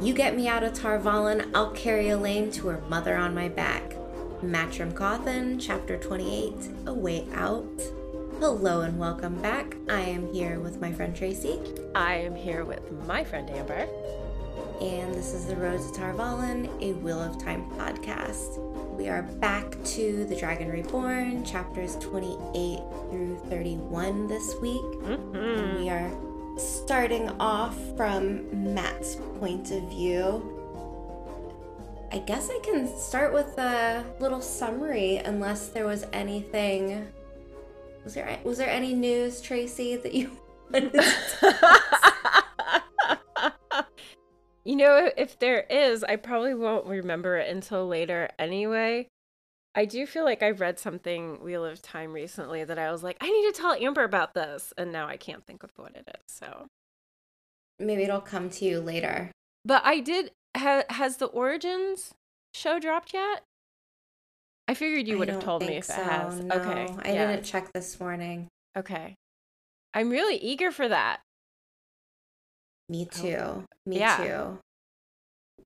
You get me out of Tar Valon, I'll carry Elayne to her mother on my back. Matrim Cauthon, Chapter 28, A Way Out. Hello and welcome back. I am here with my friend Tracy, I am here with my friend Amber. and this is The Road to Tar Valon, a Wheel of Time podcast. We are back to The Dragon Reborn, chapters 28 through 31 this week. Mm-hmm. And we are starting off from Mat's point of view. I guess I can start with a little summary unless there was anything. Was there was there any news, Tracy, that you you know, if there is, I probably won't remember it until later anyway. I do feel like I read something Wheel of Time recently that I was like, I need to tell Amber about this, and now I can't think of what it is. So, Maybe it'll come to you later. but I did. Ha- has the Origins show dropped yet? I figured you would have told me if it so, has. no. Okay, I yeah. didn't check this morning. Okay, I'm really eager for that. Me oh, too. Me Oh, Yeah. too.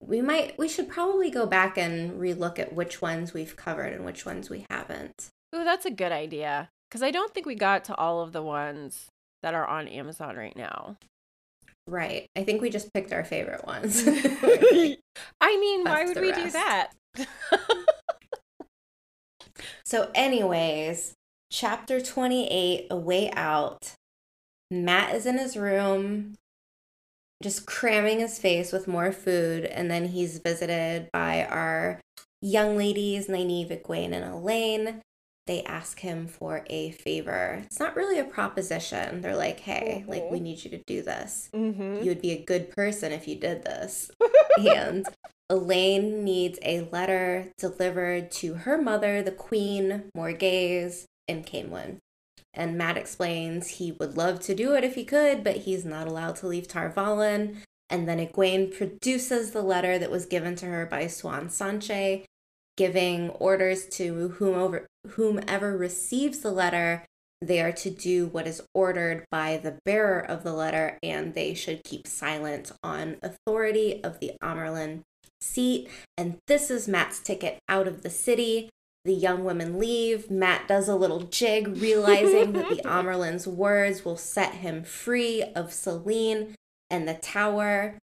We might we should probably go back and relook at which ones we've covered and which ones we haven't. Ooh, that's a good idea. Because I don't think we got to all of the ones that are on Amazon right now. Right. I think we just picked our favorite ones. I mean, why would we do that? so anyways, chapter 28, A Way Out. Mat is in his room just cramming his face with more food and then he's visited by our young ladies, Nynaeve, Egwene, and Elayne. They ask him for a favor. It's not really a proposition. They're like, hey, like, we need you to do this. mm-hmm. You would be a good person if you did this. and Elayne needs a letter delivered to her mother, the Queen, Morgase, in Caemlyn. And Mat explains he would love to do it if he could, but he's not allowed to leave Tarvalon. And then Egwene produces the letter that was given to her by Siuan Sanche, giving orders to whomever, whomever receives the letter they are to do what is ordered by the bearer of the letter, and they should keep silent on authority of the Amyrlin seat. And this is Mat's ticket out of the city. The young women leave. Mat does a little jig, realizing that the Amyrlin's words will set him free of Celine and the tower.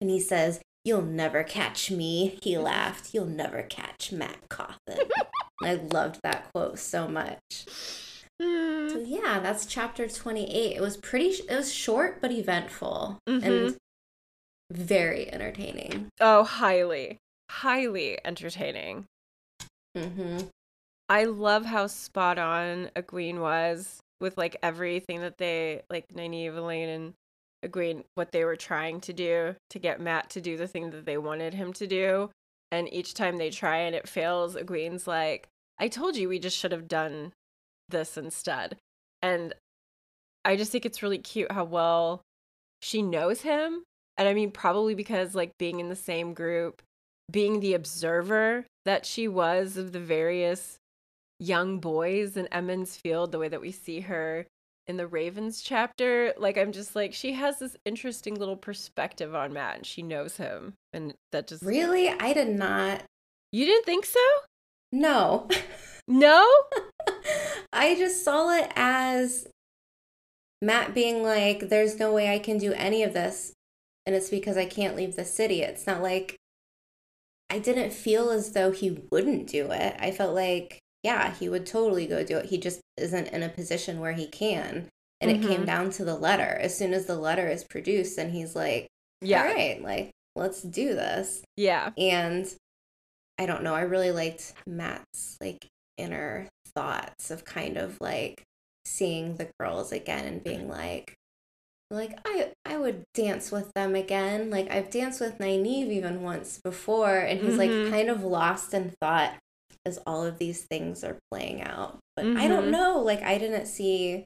And he says, You'll never catch me. He laughed. You'll never catch Mat Cauthon. I loved that quote so much. So yeah, that's chapter 28. It was pretty sh- it was short but eventful and Mhm. very entertaining. Oh, highly, highly entertaining. Mhm. I love how spot on Egwene was with like everything that they like Nynaeve, Elayne, and Egwene what they were trying to do to get Mat to do the thing that they wanted him to do. And each time they try and it fails, Egwene's like, I told you we just should have done this instead. And I just think it's really cute how well she knows him. And I mean, probably because like being in the same group, being the observer that she was of the various young boys in Emond's Field, the way that we see her in the Ravens chapter, like I'm just like she has this interesting little perspective on Mat and she knows him. And that just Really? I did not You didn't think so? No. No? I just saw it as Mat being like, there's no way I can do any of this. And it's because I can't leave the city. It's not like I didn't feel as though he wouldn't do it. I felt like, yeah, he would totally go do it. He just isn't in a position where he can. And it came Mhm. down to the letter. As soon as the letter is produced, and he's like, Yeah. all right, like, let's do this. Yeah. And I don't know, I really liked Mat's like inner thoughts of kind of like seeing the girls again and being like like I I would dance with them again. Like I've danced with Nynaeve even once before, and he's Mhm. like kind of lost in thought as all of these things are playing out. But I Mhm. don't know. Like I didn't see.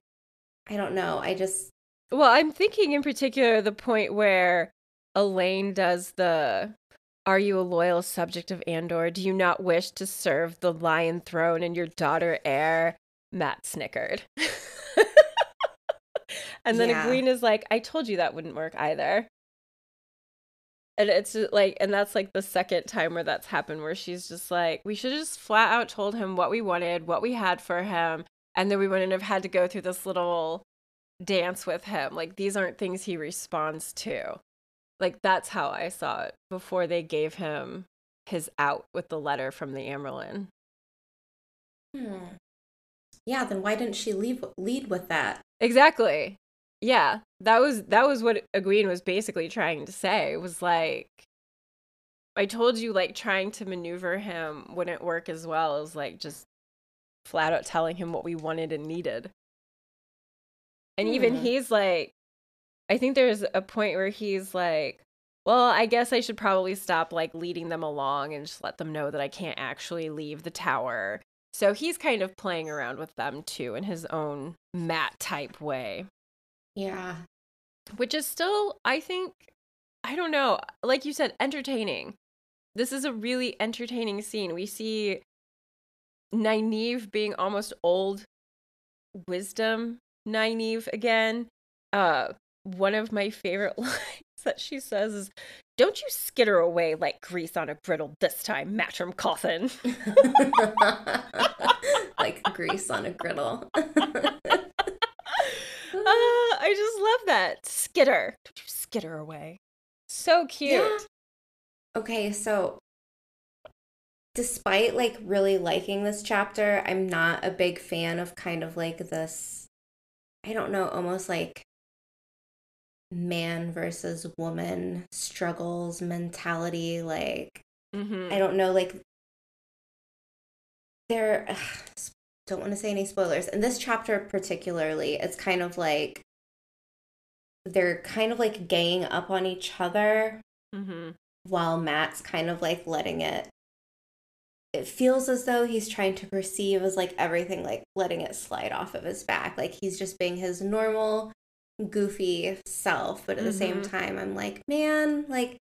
I don't know. I just Well, I'm thinking in particular the point where Elayne does the Are you a loyal subject of Andor? Do you not wish to serve the lion throne and your daughter heir? Mat snickered. and then Yeah. Egwene is like, I told you that wouldn't work either. And it's like, and that's like the second time where that's happened, where she's just like, we should have just flat out told him what we wanted, what we had for him, and then we wouldn't have had to go through this little dance with him. Like, these aren't things he responds to. Like, that's how I saw it before they gave him his out with the letter from the Amyrlin. hmm. yeah. Then why didn't she leave lead with that? Exactly. Yeah, that was that was what Egwene was basically trying to say. It was like I told you like trying to maneuver him wouldn't work as well as like just flat out telling him what we wanted and needed. And even Hmm. he's like I think there's a point where he's like, "Well, I guess I should probably stop like leading them along and just let them know that I can't actually leave the tower." So he's kind of playing around with them too in his own Mat type way Yeah. which is still i think i don't know like you said entertaining this is a really entertaining scene we see Nynaeve being almost old wisdom Nynaeve again uh one of my favorite lines that she says is don't you skitter away like grease on a griddle this time matrim Cauthon. like grease on a griddle. uh, i just love that skitter don't you skitter away so cute Yeah. Okay, so despite like really liking this chapter, I'm not a big fan of kind of like this I don't know, almost like man versus woman struggles mentality like Mhm. I don't know like there don't want to say any spoilers. In this chapter particularly, it's kind of like they're kind of like ganging up on each other Mhm. while Mat's kind of like letting it it feels as though he's trying to perceive as like everything like letting it slide off of his back like he's just being his normal goofy self but at the same Mhm. time I'm like man like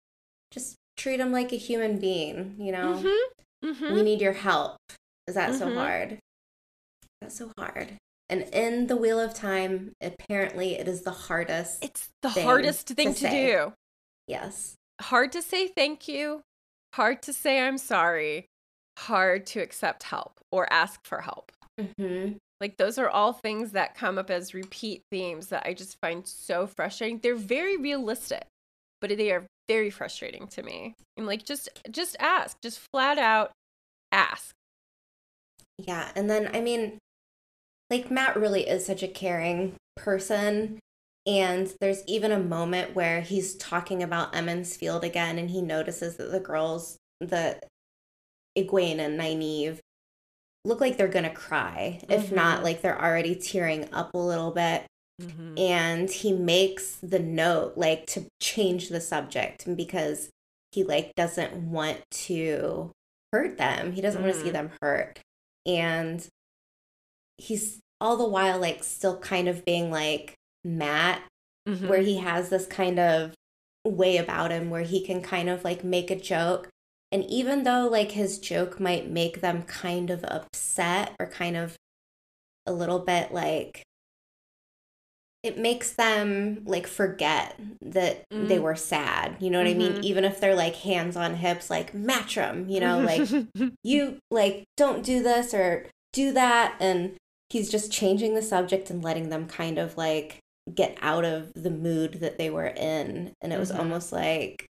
just treat him like a human being you know Mhm. Mhm. we need your help is that so Mhm. hard that's so hard and in the wheel of time apparently it is the hardest It's the thing hardest thing to, say. do. yes Hard to say thank you, hard to say I'm sorry, hard to accept help or ask for help. hmm Like those are all things that come up as repeat themes that I just find so frustrating. They're very realistic, but they are very frustrating to me. I'm like just just ask, just flat out ask. Yeah, and then I mean, like Mat really is such a caring person, and there's even a moment where he's talking about Emond's Field again, and he notices that the girls, the Egwene and Nynaeve, look like they're gonna cry. If not, like they're already tearing up a little bit. Mm-hmm. And he makes the note like to change the subject because he like doesn't want to hurt them. He doesn't want to see them hurt. And he's all the while like still kind of being like Mat, Mm-hmm. where he has this kind of way about him where he can kind of like make a joke. And even though like his joke might make them kind of upset or kind of a little bit like it makes them like forget that they Mm. were sad. You know what I mean? Mhm. Even if they're like hands on hips, like matrim, you know, like you like don't do this or do that and he's just changing the subject and letting them kind of like get out of the mood that they were in and it was Mhm. almost like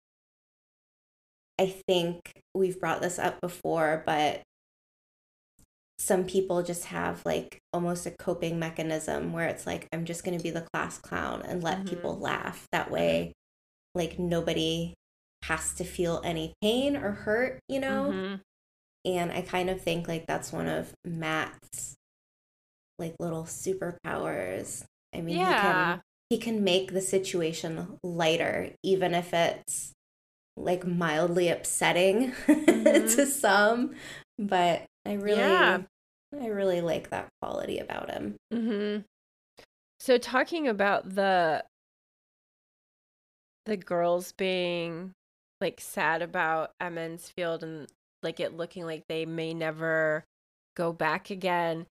i think we've brought this up before but some people just have like almost a coping mechanism where it's like i'm just going to be the class clown and let Mhm. people laugh that way like nobody has to feel any pain or hurt you know Mhm. and I kind of think like that's one of Mat's like little superpowers. I mean, Yeah. he can he can make the situation lighter, even if it's like mildly upsetting Mhm. to some. But I really, Yeah. I really like that quality about him. Mm-hmm. So talking about the the girls being like sad about Emond's Field and like it looking like they may never go back again.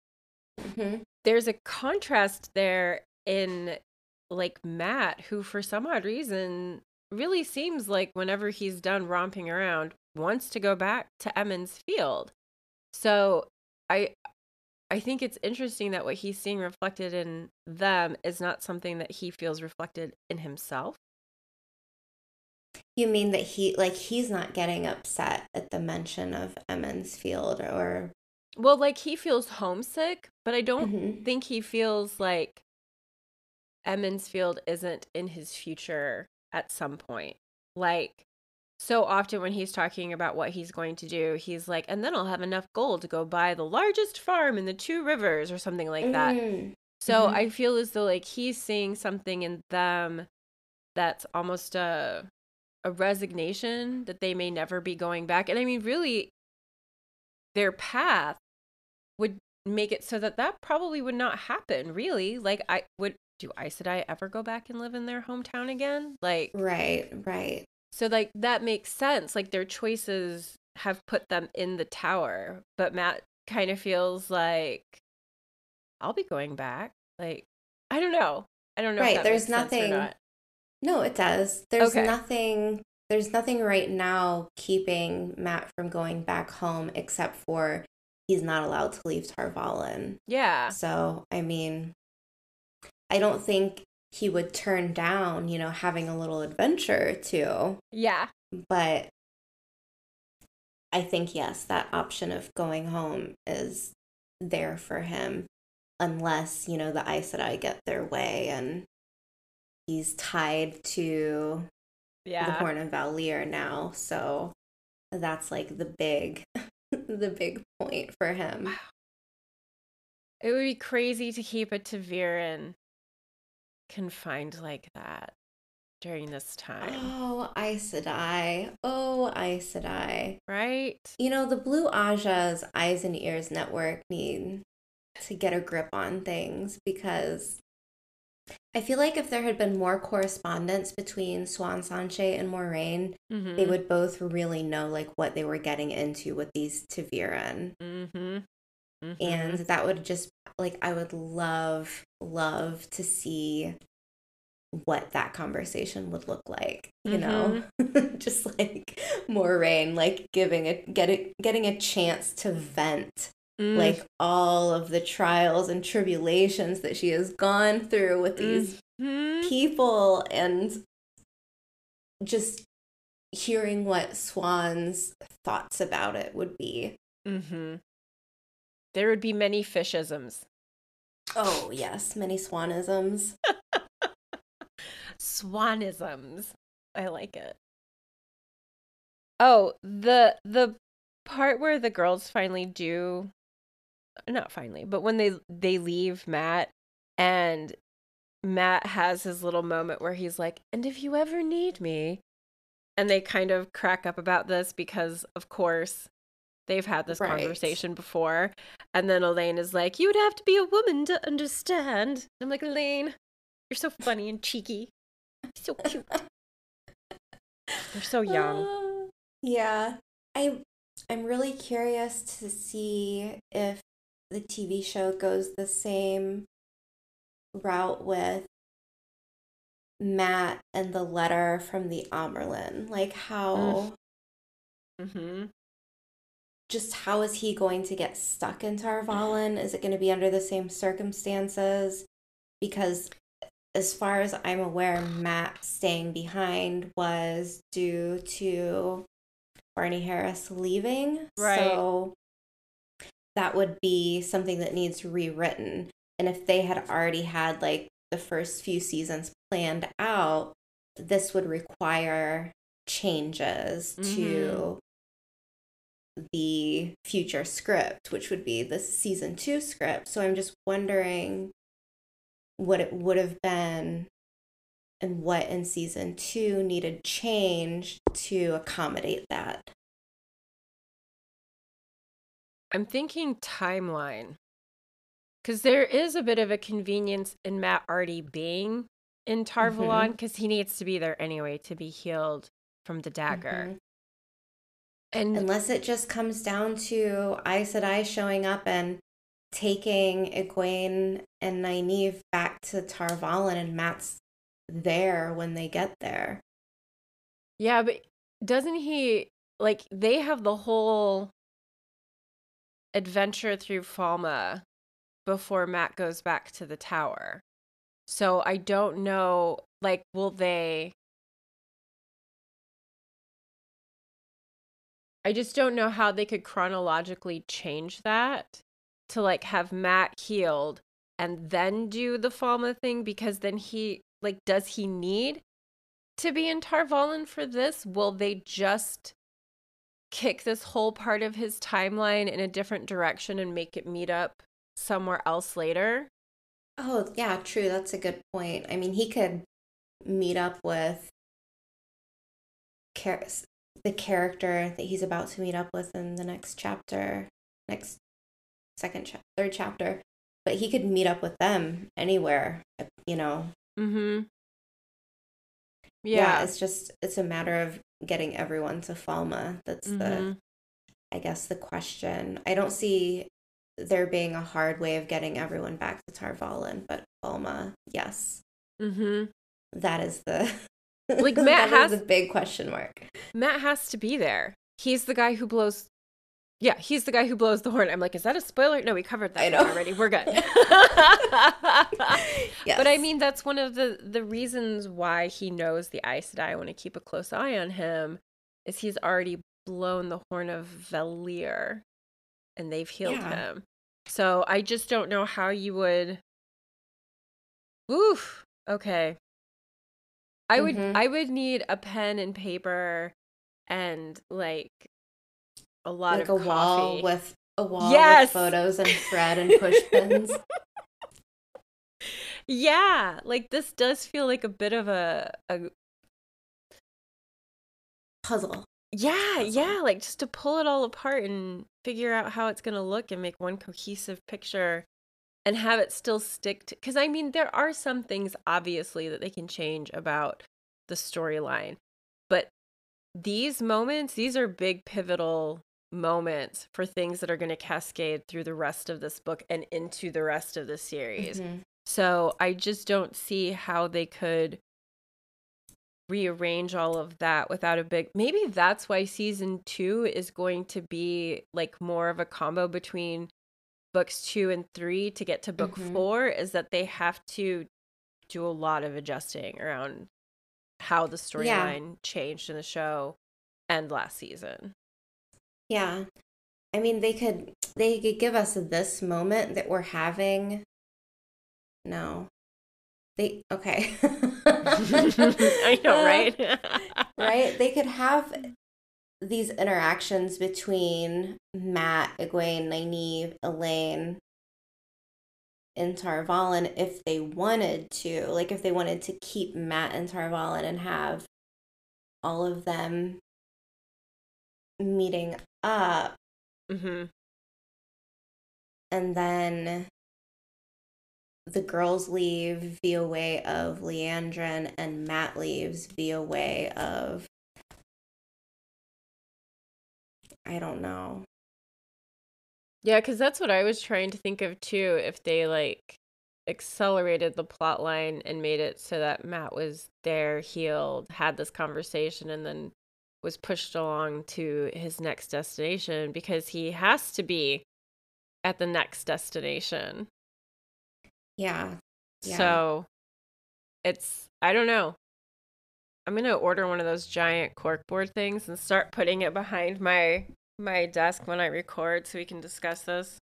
Mhm. There's a contrast there in like Mat, who for some odd reason really seems like whenever he's done romping around, wants to go back to Emond's Field. So I I think it's interesting that what he's seeing reflected in them is not something that he feels reflected in himself. You mean that he, like, he's not getting upset at the mention of Emond's Field or. Well, like he feels homesick, but I don't Mhm. think he feels like Emond's Field isn't in his future at some point. Like so often when he's talking about what he's going to do, he's like, and then I'll have enough gold to go buy the largest farm in the two rivers or something like that. Mm. So. I feel as though like he's seeing something in them that's almost a a resignation that they may never be going back. And I mean, really, their path make it so that that probably would not happen. Really, like I would. Do Aes Sedai ever go back and live in their hometown again? Like, Right, right. so like that makes sense. Like their choices have put them in the tower, but Mat kind of feels like I'll be going back. Like I don't know. I don't know. Right, there's makes sense or nothing- not. No, it does. There's Okay. nothing there's nothing right now keeping Mat from going back home except for he's not allowed to leave Tar Valon. Yeah. So, I mean, I don't think he would turn down, you know, having a little adventure too, Yeah. but I think yes, that option of going home is there for him unless, you know, the Aes Sedai get their way and he's tied to the Horn of Valere now. So that's like the big the big point for him. It would be crazy to keep a ta'veren confined like that during this time, Oh, Aes Sedai. Oh, Aes Sedai. right? You know, the Blue Ajah's Eyes and Ears Network need to get a grip on things because I feel like if there had been more correspondence between Siuan Sanche and Moiraine, Mm-hmm. they would both really know like what they were getting into with these ta'veren. Mm-hmm. and that would just like i would love love to see what that conversation would look like you know just like Moiraine like giving a getting getting a chance to vent Mm. like all of the trials and tribulations that she has gone through with these Mhm. people and just hearing what Siuan's thoughts about it would be Mm-hmm. There would be many fishisms. oh yes many swanisms Swanisms. I like it. Oh, the the part where the girls finally do not finally, but when they they leave Matt and Matt has his little moment where he's like, "And if you ever need me." And they kind of crack up about this because of course they've had this Right. conversation before. And then Elayne is like, "You would have to be a woman to understand." And I'm like, "Elayne, you're so funny and cheeky. So cute. They're so young. Uh, yeah. I I'm really curious to see if the TV show goes the same route with Mat and the letter from the Amyrlin. Like how Mm-hmm. just how is he going to get stuck in Tar Valon? Is it going to be under the same circumstances? Because as far as I'm aware, Mat staying behind was due to Barney Harris leaving. Right. So that would be something that needs rewritten. And if they had already had like the first few seasons planned out, this would require changes to mm-hmm. the future script, which would be the season two script. So I'm just wondering what it would have been and what in season two needed change to accommodate that. I'm thinking timeline. Because there is a bit of a convenience in Mat already being in Tar-Valon because mm-hmm. he needs to be there anyway to be healed from the dagger. Mm-hmm. And unless it just comes down to Aes Sedai showing up and taking Egwene and Nynaeve back to Tar-Valon and Mat's there when they get there. Yeah, but doesn't he like they have the whole adventure through Falme before Mat goes back to the tower. So I don't know like will they I just don't know how they could chronologically change that to like have Mat healed and then do the Falme thing because then he like does he need to be in Tar-Valon for this? Will they just kick this whole part of his timeline in a different direction and make it meet up somewhere else later? Oh, yeah, true. That's a good point. I mean, he could meet up with char- the character that he's about to meet up with in the next chapter, next second cha- third chapter, but he could meet up with them anywhere, you know. Mhm. Yeah. yeah, it's just it's a matter of getting everyone to Falme That's mm-hmm. the I guess the question. I don't see there being a hard way of getting everyone back to Tar-Valon, but Falme yes. Mhm. That is the like Mat has a big question mark. Mat has to be there. He's the guy who blows yeah, he's the guy who blows the horn. I'm like, is that a spoiler? No, we covered that already. We're good. yes. But I mean, that's one of the the reasons why he knows the Aes Sedai. I want to keep a close eye on him. Is he's already blown the horn of Valere, and they've healed yeah. him. So I just don't know how you would. Oof. Okay. I would mm-hmm. I would need a pen and paper and like a lot like of a coffee. wall with a wall yes! with photos and thread and push pins. yeah, like this does feel like a bit of a, a puzzle. Yeah, puzzle. yeah, like just to pull it all apart and figure out how it's going to look and make one cohesive picture and have it still stick to cuz I mean there are some things obviously that they can change about the storyline. But these moments, these are big pivotal moments for things that are going to cascade through the rest of this book and into the rest of the series. Mm-hmm. So I just don't see how they could rearrange all of that without a big maybe that's why season 2 is going to be like more of a combo between books 2 and 3 to get to book mm-hmm. 4 is that they have to do a lot of adjusting around how the storyline yeah. changed in the show and last season. Yeah. I mean, they could they could give us this moment that we're having. No. They okay. I know, right? right? They could have these interactions between Mat, Egwene, Nynaeve, Elayne, and Tar-Valon if they wanted to. Like if they wanted to keep Mat and Tar-Valon and have all of them meeting up. Mm-hmm. And then the girls leave via way of Liandrin, and Mat leaves via way of. I don't know. Yeah, because that's what I was trying to think of too. If they like accelerated the plot line and made it so that Mat was there, healed, had this conversation, and then was pushed along to his next destination because he has to be at the next destination. Yeah. yeah. So it's I don't know. I'm going to order one of those giant corkboard things and start putting it behind my my desk when I record so we can discuss this.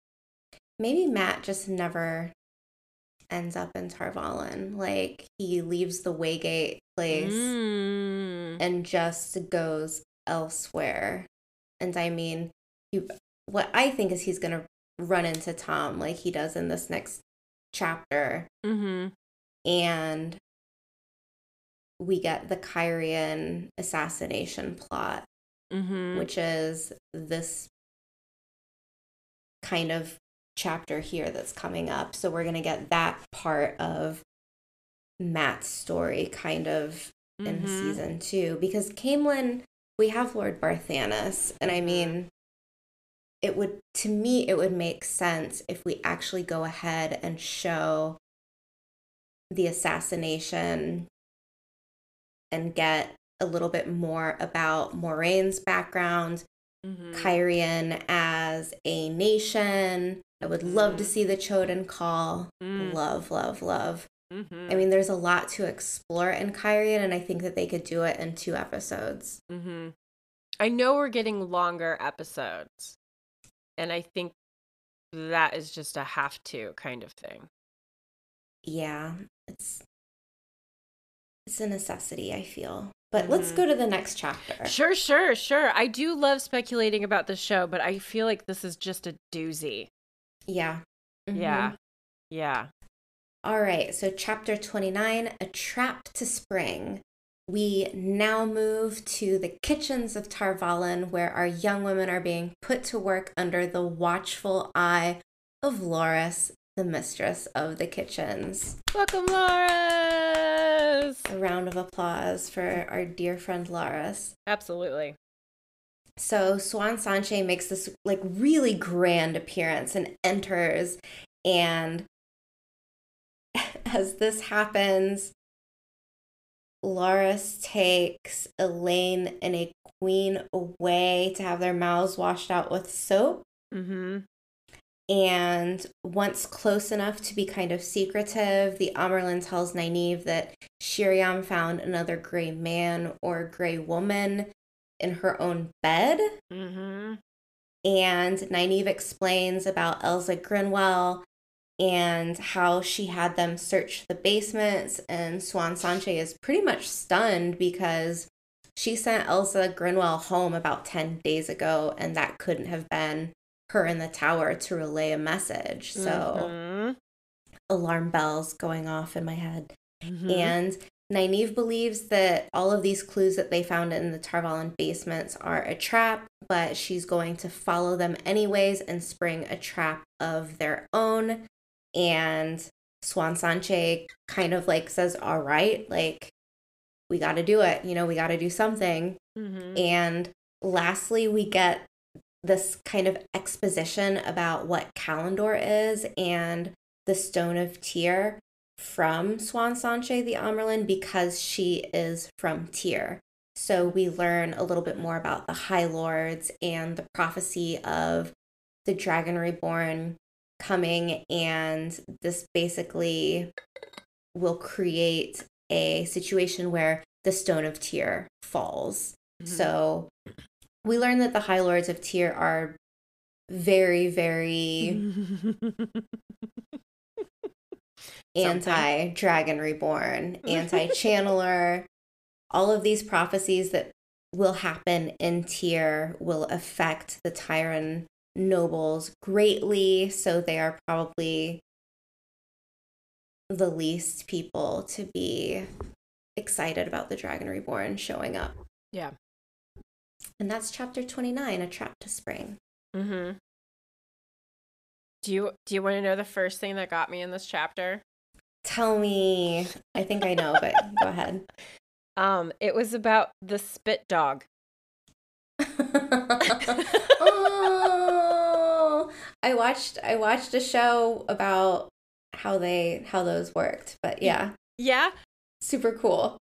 Maybe Mat just never ends up in Tar-Valon. Like he leaves the Waygate place mm. And just goes elsewhere. And I mean, he, what I think is he's going to run into Tom like he does in this next chapter. Mm-hmm. And we get the Cairhien assassination plot, Mm-hmm. which is this kind of chapter here that's coming up. So we're going to get that part of Mat's story kind of in Mhm. season two because Caemlyn, we have Lord Barthanes, and I mean, it would to me it would make sense if we actually go ahead and show the assassination and get a little bit more about Moiraine's background, Mhm. Cairhien as a nation. I would love to Mhm. see the Choedan Kal. Mm. Love, love, love. Mhm. I mean, there's a lot to explore in Cairhien, and I think that they could do it in two episodes. Mm-hmm. I know we're getting longer episodes, and I think that is just a have to kind of thing. Yeah, it's it's a necessity, I feel. But let's go to the next chapter. Sure, sure, sure. I do love speculating about the show, but I feel like this is just a doozy. Yeah. Mhm. Yeah. Yeah. All right, so chapter 29 A Trap to Spring. We now move to the kitchens of Tar Valon, where our young women are being put to work under the watchful eye of Laras, the mistress of the kitchens. Welcome, Laras. A round of applause for our dear friend Laras. Absolutely. So Siuan Sanche makes this like really grand appearance and enters and as this happens Laras takes Elaine and a queen away to have their mouths washed out with soap Mm-hmm. and once close enough to be kind of secretive, the Amyrlin tells Nynaeve that Sheriam found another gray man or gray woman in her own bed. Mm-hmm. And Nynaeve explains about Elsa Grinwell and how she had them search the basements. And Siuan Sanche is pretty much stunned because she sent Elsa Grinwell home about 10 days ago, and that couldn't have been her in the tower to relay a message. So Mhm. alarm bells going off in my head. Mhm. And Nynaeve believes that all of these clues that they found in the Tar Valon basements are a trap, but she's going to follow them anyways and spring a trap of their own. And Siuan Sanche kind of like says, All right, like, we got to do it. You know, we got to do something. Mhm. And lastly, we get this kind of exposition about what Callandor is and the Stone of Tear from Siuan Sanche the Amyrlin because she is from Tear. So we learn a little bit more about the High Lords and the prophecy of the Dragon Reborn coming, and this basically will create a situation where the Stone of Tear falls. Mhm. So we learn that the High Lords of Tear are very, very anti Dragon Reborn, anti Channeler. All of these prophecies that will happen in Tear will affect the Tairen nobles greatly. So they are probably the least people to be excited about the Dragon Reborn showing up. Yeah. And that's chapter 29, A Trap to Spring. Mm-hmm. Do you do you want to know the first thing that got me in this chapter? Tell me. I think I know, but go ahead. Um, it was about the spit dog. oh, I watched I watched a show about how they how those worked, but yeah, Yeah, super cool.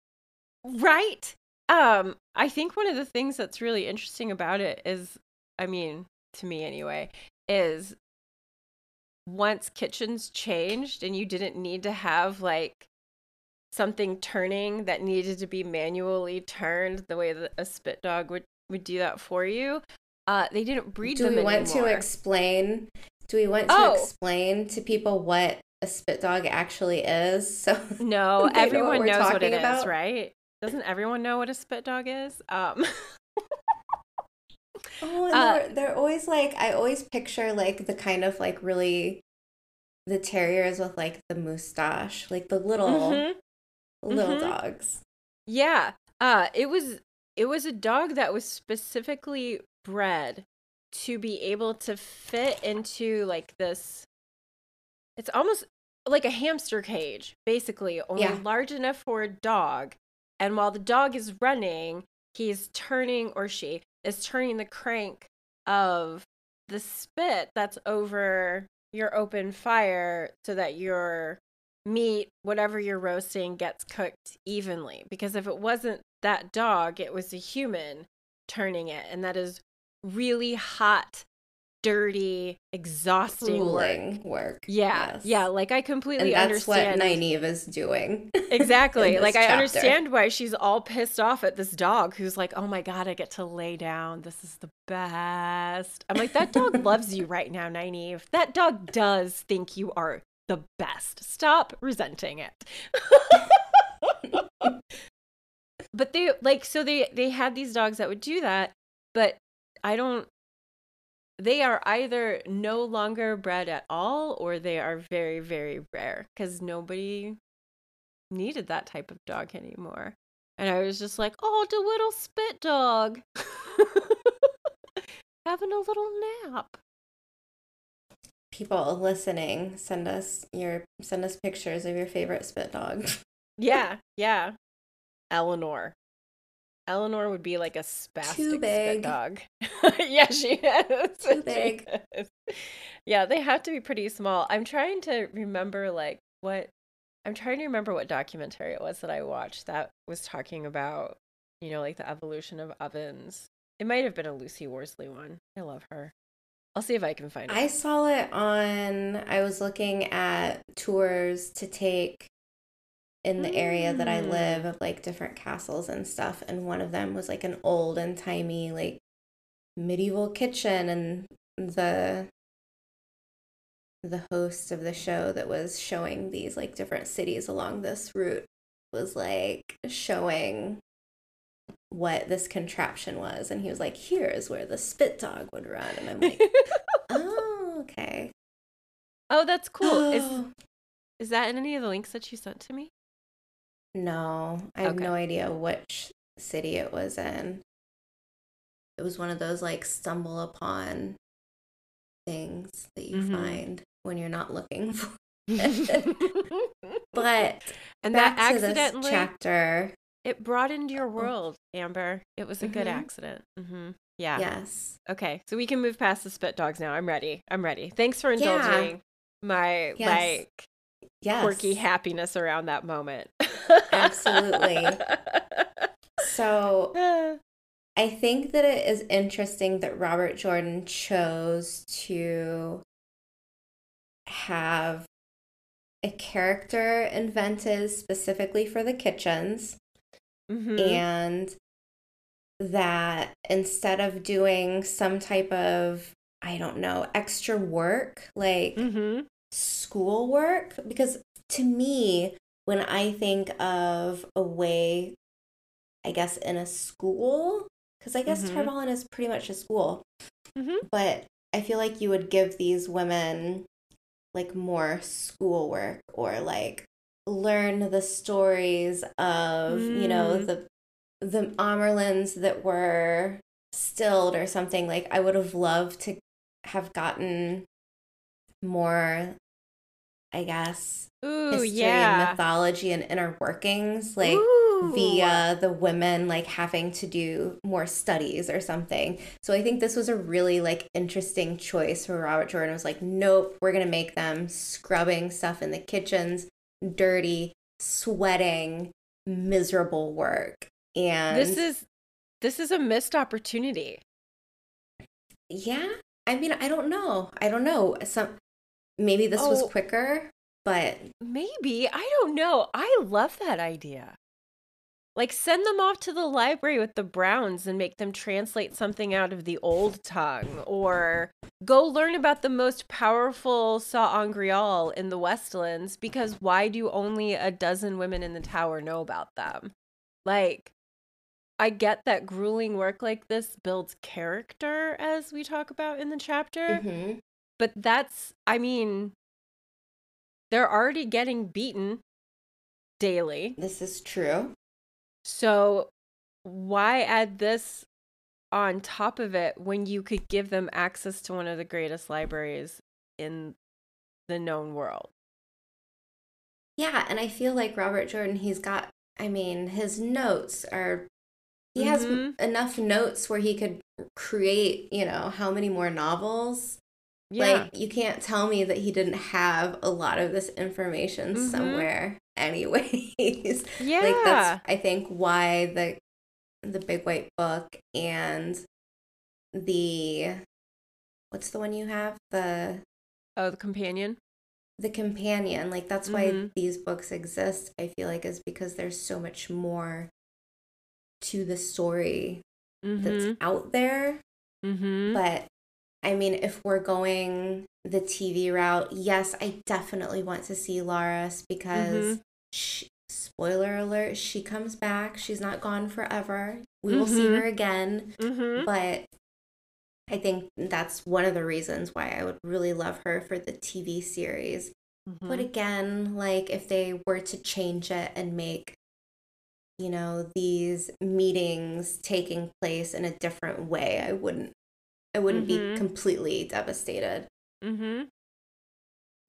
right. Um, I think one of the things that's really interesting about it is, I mean, to me anyway, is once kitchens changed and you didn't need to have like something turning that needed to be manually turned the way that a spit dog would would do that for you. Uh, they didn't breed Do them we want to explain? Do we want to Oh. explain to people what a spit dog actually is? So No, They know everyone knows what it is, about? right? Doesn't everyone know what a spit dog is? Um, Oh, and Uh, they're, they're always like I always picture like the kind of like really the terriers with like the mustache, like the little mhm. little Mhm. dogs. Yeah. Uh it was it was a dog that was specifically bred to be able to fit into like this it's almost like a hamster cage, basically, only Yeah. large enough for a dog. And while the dog is running, he's turning or she is turning the crank of the spit that's over your open fire so that your meat, whatever you're roasting, gets cooked evenly. Because if it wasn't that dog, it was a human turning it. And that is really hot, dirty, exhausting work. Work. Yeah, Yes. yeah. Like I completely And that's what understand. Nynaeve is doing. exactly. Like this I understand why she's all pissed off at this dog who's like, "Oh my god, I get to lay down. This is the best." I'm like, "That dog loves you right now, Nynaeve. That dog does think you are the best. Stop resenting it." but they like so they they had these dogs that would do that, but I don't they are either no longer bred at all or they are very very rare cuz nobody needed that type of dog anymore. And I was just like, "Oh, the little spit dog." Having a little nap. People listening, send us your send us pictures of your favorite spit dog. Yeah, yeah. Eleanor. Eleanor would be like a spastic dog. yeah, she is. Too big. is. Yeah, they have to be pretty small. I'm trying to remember like what I'm trying to remember what documentary it was that I watched that was talking about, you know, like the evolution of ovens. It might have been a Lucy Worsley one. I love her. I'll see if I can find it. I saw it on I was looking at tours to take in the area that I Mm. live of like different castles and stuff and one of them was like an old and timey like medieval kitchen and the the host of the show that was showing these like different cities along this route was like showing what this contraption was and he was like here is where the spit dog would run and I'm like oh okay oh, that's cool. Is is that in any of the links that you sent to me? No, I have Okay. no idea which city it was in. It was one of those like stumble upon things that you Mhm. find when you're not looking for. But and that back to this accidentally chapter, it broadened your world, Amber. It was a good Mhm. accident. hmm Yeah. yes, Okay, so we can move past the spit dogs now. I'm ready. I'm ready. Thanks for Yeah. indulging my Yes. like yes, quirky happiness around that moment. Absolutely. So I think that it is interesting that Robert Jordan chose to have a character invented specifically for the kitchens Mhm. and that instead of doing some type of I don't know, extra work like Mhm. school work because to me when I think of a way I guess in a school because I guess Mhm. Tar Valon is pretty much a school Mhm. but I feel like you would give these women like more schoolwork or like learn the stories of you know Mm. the the Amyrlins that were stilled or something like I would have loved to have gotten more I guess Ooh, history yeah. and mythology and inner workings like Ooh. via the women like having to do more studies or something. So I think this was a really like interesting choice where Robert Jordan was like, nope, we're gonna make them scrubbing stuff in the kitchens, dirty, sweating, miserable work. And This is this is a missed opportunity. yeah, I mean, I don't know. I don't know. Some maybe this was Oh. quicker, but Maybe. I don't know. I love that idea. Like, send them off to the library with the Browns and make them translate something out of the old tongue. Or go learn about the most powerful Sa'angreal in the Westlands because why do only a dozen women in the tower know about them? Like, I get that grueling work like this builds character, as we talk about in the chapter. mhm. But that's, I mean, they're already getting beaten daily. this is true. So why add this on top of it when you could give them access to one of the greatest libraries in the known world? Yeah, and I feel like Robert Jordan, he's got, I mean, his notes are, he has Mhm. enough notes where he could create, you know, how many more novels? Yeah. Like, you can't tell me that he didn't have a lot of this information Mhm. somewhere, anyways. yeah. Like, that's, I think, why the, the Big White Book and the, what's the one you have? The, oh, the companion. the companion like that's why Mhm. these books exist i feel like is because there's so much more to the story that's Mm-hmm. out there Mm-hmm. but i mean if we're going the tv route yes i definitely want to see Laras because Mhm. she, spoiler alert she comes back she's not gone forever we will see Mhm. her again Mm-hmm. but I think that's one of the reasons why I would really love her for the TV series. Mm-hmm. But again, like if they were to change it and make, you know, these meetings taking place in a different way, I wouldn't I wouldn't Mhm. be completely devastated. Mm-hmm.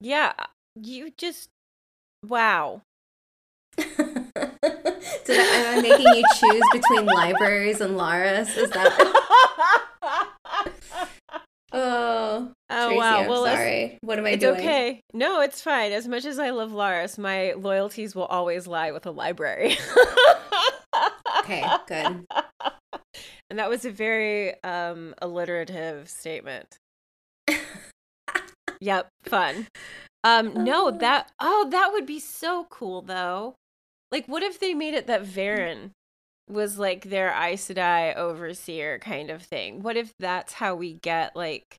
Yeah. You just wow. Did I, am I making you choose between libraries and Laras? Is that Oh, Oh Tracy, wow. I'm well, sorry. What am I it's doing? okay. No, it's fine. As much as I love Laras, my loyalties will always lie with a library. Okay, good. And that was a very um alliterative statement. Yep, fun. Um no, Oh. that oh, that would be so cool though. Like what if they made it that Verin was like their Aes Sedai overseer kind of thing? What if that's how we get like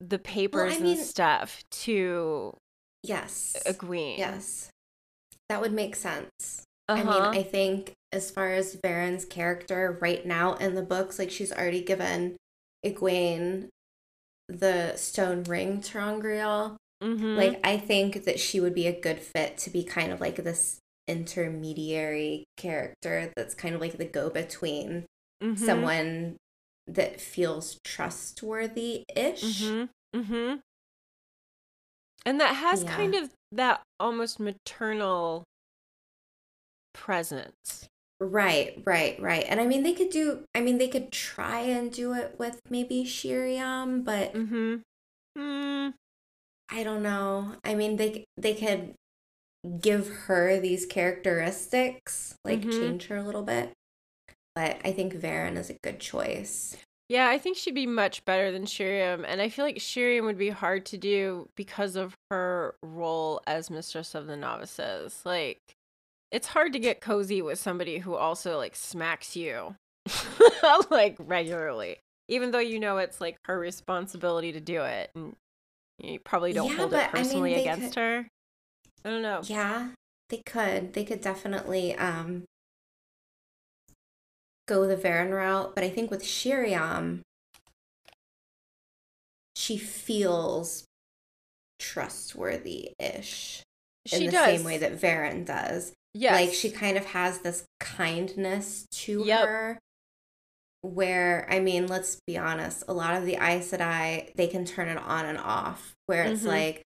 the papers mean- and stuff to Yes. Egwene? Yes. That would make sense. Uh-huh. I mean, I think as far as Verin's character right now in the books, like she's already given Egwene the stone ring ter'angreal. Mhm. Like I think that she would be a good fit to be kind of like this intermediary character that's kind of like the go between Mhm. someone that feels trustworthy ish. Mhm. Mhm. And that has Yeah. kind of that almost maternal presence. Right, right, right. And I mean, they could do, I mean, they could try and do it with maybe Sheriam, but Mhm. Mm. I don't know. I mean, they they could give her these characteristics, like Mhm. change her a little bit. But I think Verin is a good choice. Yeah, I think she'd be much better than Sheriam, and I feel like Sheriam would be hard to do because of her role as Mistress of the Novices. Like, it's hard to get cozy with somebody who also like smacks you, like regularly, even though you know it's like her responsibility to do it, and you probably don't Yeah, hold it I mean, personally against could- her. I don't know. Yeah, they could. They could definitely um go the Verin route, but I think with Sheriam, she feels trustworthy-ish in She the does. same way that Verin does. Yes. Like she kind of has this kindness to Yep. her. Where I mean, let's be honest, a lot of the Aes Sedai, they can turn it on and off. Where it's Mhm. like,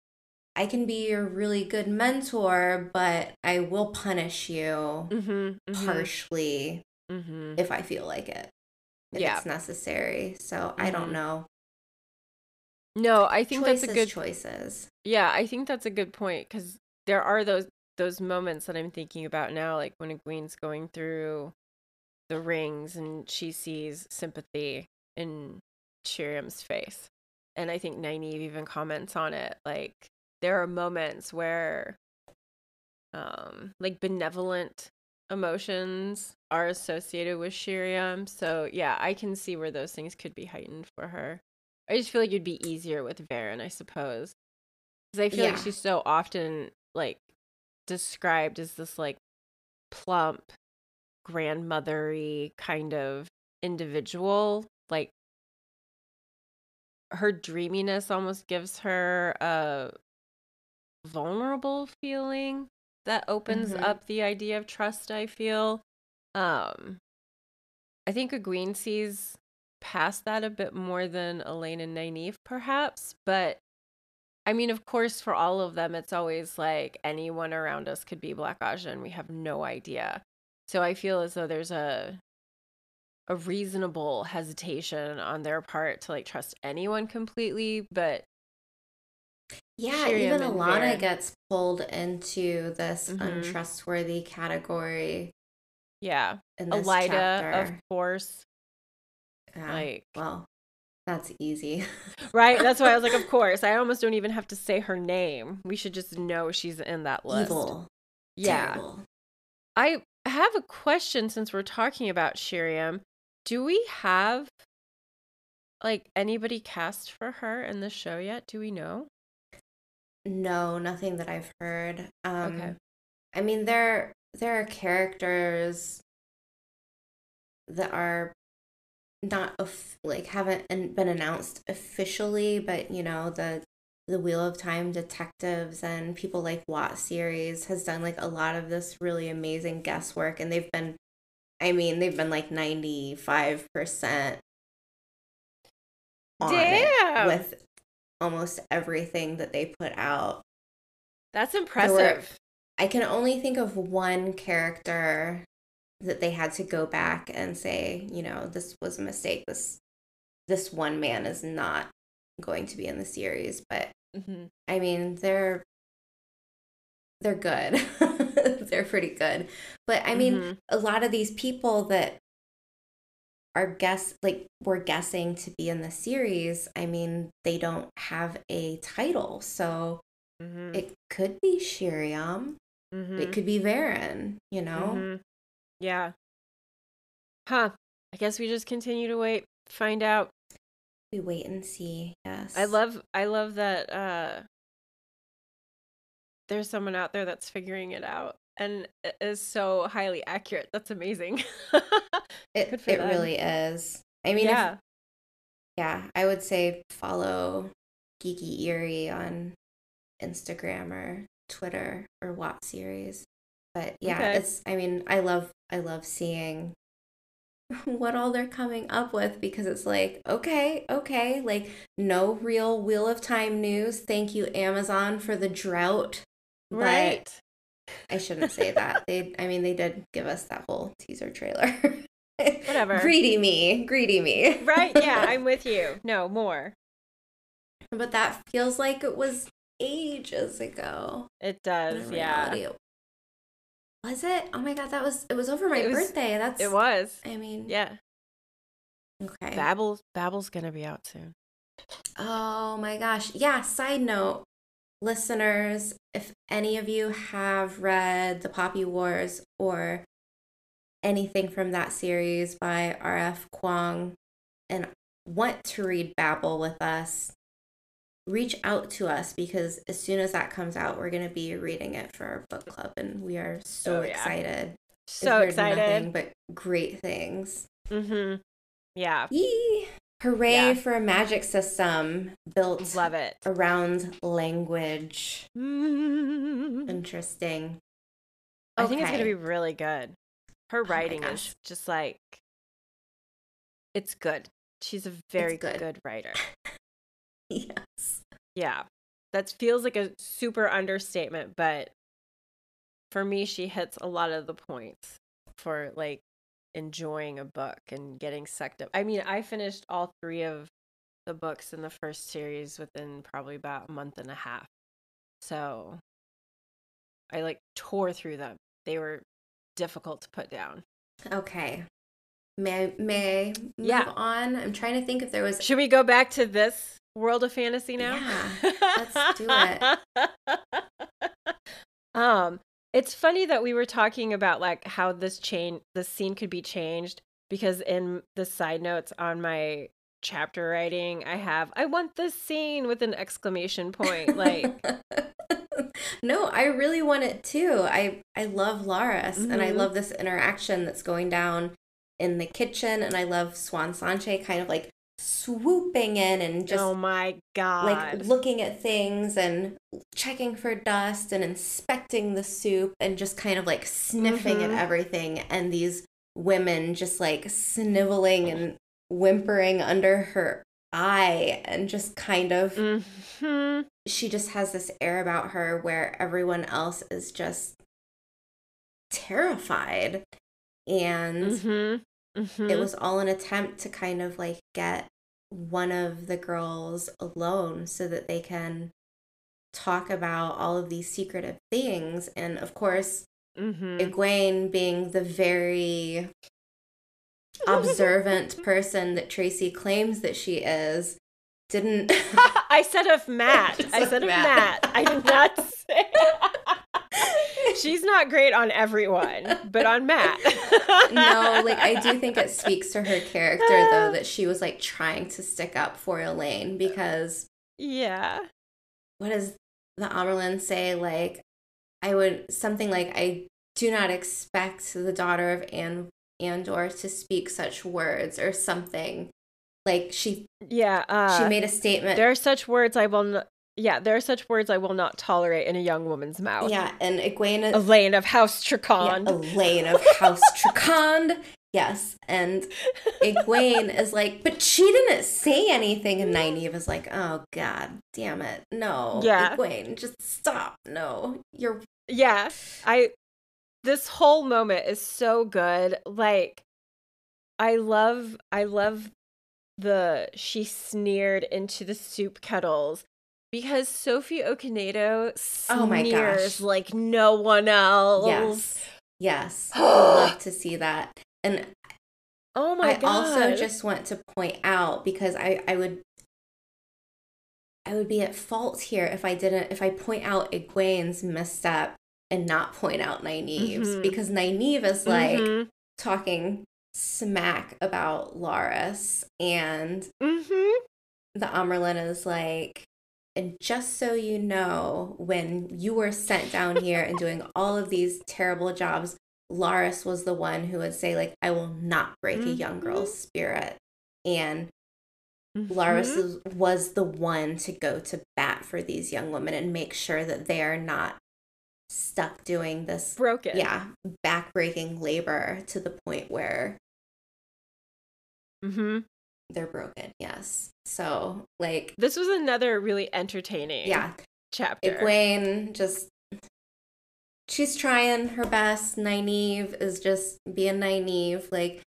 I can be your really good mentor, but I will punish you mm-hmm, harshly hmm if I feel like it, if Yeah. it's necessary. So I don't Mhm. know. No, I think choices, that's a good choices. Yeah, I think that's a good point because there are those those moments that I'm thinking about now, like when Egwene's going through the rings and she sees sympathy in Sheriam's face, and I think Nynaeve even comments on it. Like there are moments where, um, like benevolent emotions are associated with Sheriam. So yeah, I can see where those things could be heightened for her. I just feel like it'd be easier with Verin, I suppose. Because I feel like she's so often like described as this like plump, grandmothery kind of individual. Like her dreaminess almost gives her a vulnerable feeling that opens Mhm. up the idea of trust, I feel. Um I think Egwene sees past that a bit more than Elayne and Nynaeve, perhaps, but I mean, of course, for all of them, it's always like anyone around us could be Black Ajah, and we have no idea. So I feel as though there's a a reasonable hesitation on their part to like trust anyone completely, but Yeah, Sheriam even Alana Verin. gets pulled into this Mhm. untrustworthy category yeah, in Elaida, chapter. of course, Yeah, like well, that's easy. right. That's why I was like, of course. I almost don't even have to say her name. We should just know she's in that list. Evil. Yeah. Terrible. I have a question since we're talking about Sheriam. Do we have like anybody cast for her in the show yet? Do we know? No, nothing that I've heard. Um, Okay. I mean, there there are characters that are not of like haven't been announced officially, but you know the the Wheel of Time detectives and people like Watt series has done like a lot of this really amazing guesswork, and they've been, I mean, they've been like ninety five percent Damn. with almost everything that they put out. That's were- impressive. I can only think of one character that they had to go back and say, you know, this was a mistake. This this one man is not going to be in the series, but hmm I mean, they're they're good. they're pretty good. But I mean, Mhm. a lot of these people that are guess like we're guessing to be in the series, I mean, they don't have a title. So hmm it could be Sheriam. It could be Verin, you know? Yeah. Huh. I guess we just continue to wait, find out. We wait and see. Yes. I love I love that uh there's someone out there that's figuring it out and it is so highly accurate. That's amazing. it. It them. really is. I mean, yeah. if, yeah, I would say follow Geeky Eerie on Instagram or Twitter or Watt series. But yeah, Okay. it's. I mean, I love. I love seeing what all they're coming up with because it's like okay okay like no real wheel of time news thank you amazon for the drought but right. I shouldn't say that. They, I mean, they did give us that whole teaser trailer. Whatever. Greedy me, greedy me. Right. Yeah, I'm with you. No, more. but that feels like it was ages ago. It does. Yeah. it- Was it? Oh my god, that was it was over my was- birthday. That's It was. I mean, Yeah. Okay. Babel Babel's to be out soon. Oh my gosh. Yeah, side note, listeners, if any of you have read The Poppy Wars or anything from that series by R.F. Kuang and want to read Babel with us, reach out to us because as soon as that comes out, we're going to be reading it for our book club and we are so Oh, yeah. excited. So excited. Nothing but great things. Mm-hmm. Yeah. Yee! Hooray Yeah. for a magic system built Love it. around language. Mm. Interesting. I think it's going to be really good. Her writing gosh. is just like it's good. She's a very good. good writer. Yes. Yeah. That feels like a super understatement, but for me, she hits a lot of the points for like enjoying a book and getting sucked up. I mean, I finished all three of the books in the first series within probably about a month and a half. So I like tore through them. They were difficult to put down. Okay. May I, may I move Yeah. on? I'm trying to think if there was. Should we go back to this world of fantasy now? Yeah, let's do it. um, it's funny that we were talking about like how this chain, the scene could be changed because in the side notes on my chapter writing, I have I want this scene with an exclamation point. Like, no, I really want it too. I I love Laras and I Mhm. love this interaction that's going down in the kitchen and I love Siuan Sanche kind of like swooping in and just oh my god. like looking at things and checking for dust and inspecting the soup and just kind of like sniffing Mhm. at everything and these women just like sniveling and whimpering under her eye and just kind of Mhm. she just has this air about her where everyone else is just terrified and Mhm. Mhm. it was all an attempt to kind of like get one of the girls alone so that they can talk about all of these secretive things and of course Mhm. Egwene being the very observant person that Tracy claims that she is didn't I said of Mat. I said of Mat. Mat. I did not say. She's not great on everyone, but on Mat. no, like I do think it speaks to her character though that she was like trying to stick up for Elayne because Yeah. what does the Amyrlin say? Like, I would something like, I do not expect the daughter of An- Andor to speak such words or something. Like she Yeah. Uh, she made a statement. there are such words I will not. Yeah, there are such words I will not tolerate in a young woman's mouth. yeah, and Egwene Elayne of House yeah, Elayne of House Trakand. Yes, and Egwene is like, but she didn't say anything, and Nynaeve is like, oh god, damn it, no, Yeah. Egwene, just stop, no, you're Yeah, I this whole moment is so good. Like I love I love the she sneered into the soup kettles because Sophie Okonedo Oh my sneers gosh. like no one else. Yes. Yes. I love to see that. And Oh my I god. also just want to point out because I, I would I would be at fault here if I didn't if I point out Egwene's misstep and not point out Nynaeve's Mhm. because Nynaeve is like Mhm. talking smack about Laras and Mhm. the Amyrlin is like, and just so you know, when you were sent down here and doing all of these terrible jobs, Laras was the one who would say, like, I will not break a young girl's spirit. And Laras Mhm. is- was the one to go to bat for these young women and make sure that they are not stuck doing this, broken. yeah, backbreaking labor to the point where Mhm. They're broken. Yes. So, like, This was another really entertaining yeah, chapter. Egwene just she's trying her best. Nynaeve is just being naive. Like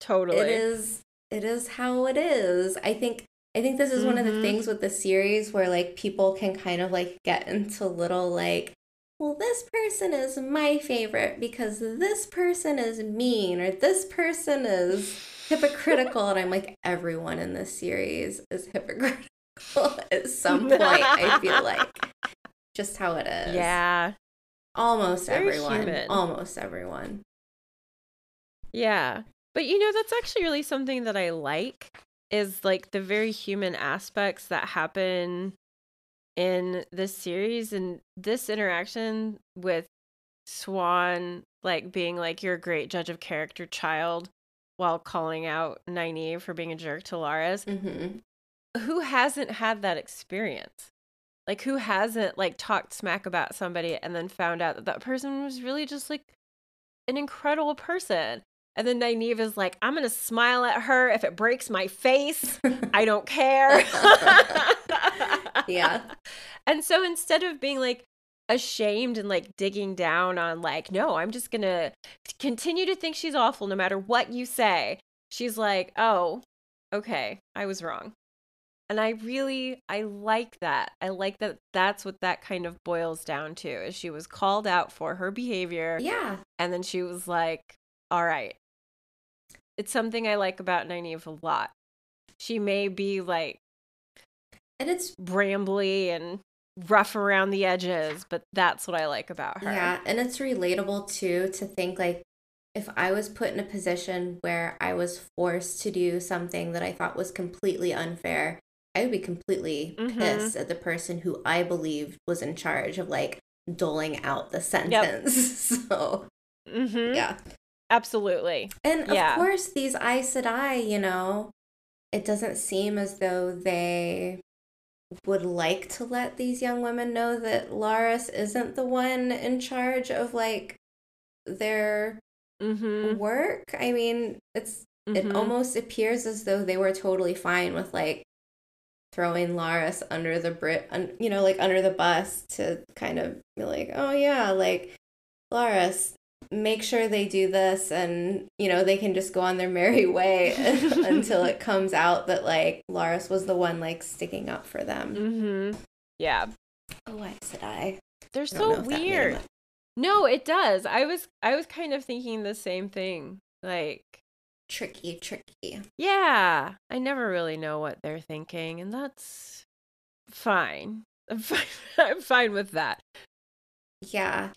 totally. it is it is how it is. I think I think this is one of the Mhm. things with the series where like people can kind of like get into little like well this person is my favorite because this person is mean or this person is hypocritical and I'm like everyone in this series is hypocritical at some point I feel like just how it is. Yeah. Almost Very everyone. human. Almost everyone. Yeah. But you know, that's actually really something that I like is like the very human aspects that happen in this series and this interaction with Siuan like being like you're a great judge of character child while calling out Nynaeve for being a jerk to Laras. hmm Who hasn't had that experience? Like who hasn't like talked smack about somebody and then found out that that person was really just like an incredible person. And then Nynaeve is like, I'm gonna smile at her if it breaks my face. I don't care. Yeah. And so instead of being like ashamed and like digging down on like, no, I'm just gonna continue to think she's awful no matter what you say, she's like, oh, okay, I was wrong. And I really I like that. I like that that's what that kind of boils down to is she was called out for her behavior Yeah. and then she was like, all right. It's something I like about Nynaeve a lot. She may be like And it's brambly and rough around the edges, but that's what I like about her. yeah, and it's relatable too to think like if I was put in a position where I was forced to do something that I thought was completely unfair, I would be completely Mhm. pissed at the person who I believed was in charge of like doling out the sentence. so, Mm-hmm. yeah. Absolutely. And of Yeah. course, these Aes Sedai, you know, it doesn't seem as though they would like to let these young women know that Laras isn't the one in charge of like their Mm-hmm. work. I mean, it's it Mhm. almost appears as though they were totally fine with like throwing Laras under the brit, un- you know, like under the bus to kind of be like, oh yeah, like Laras, make sure they do this, and you know they can just go on their merry way until it comes out that like Laras was the one like sticking up for them. Mm-hmm. Yeah. Oh, why said I? They're I so know if that made weird. No, it does. I was I was kind of thinking the same thing. Like, Tricky, tricky. yeah, I never really know what they're thinking, and that's fine. I'm fine, I'm fine with that. Yeah.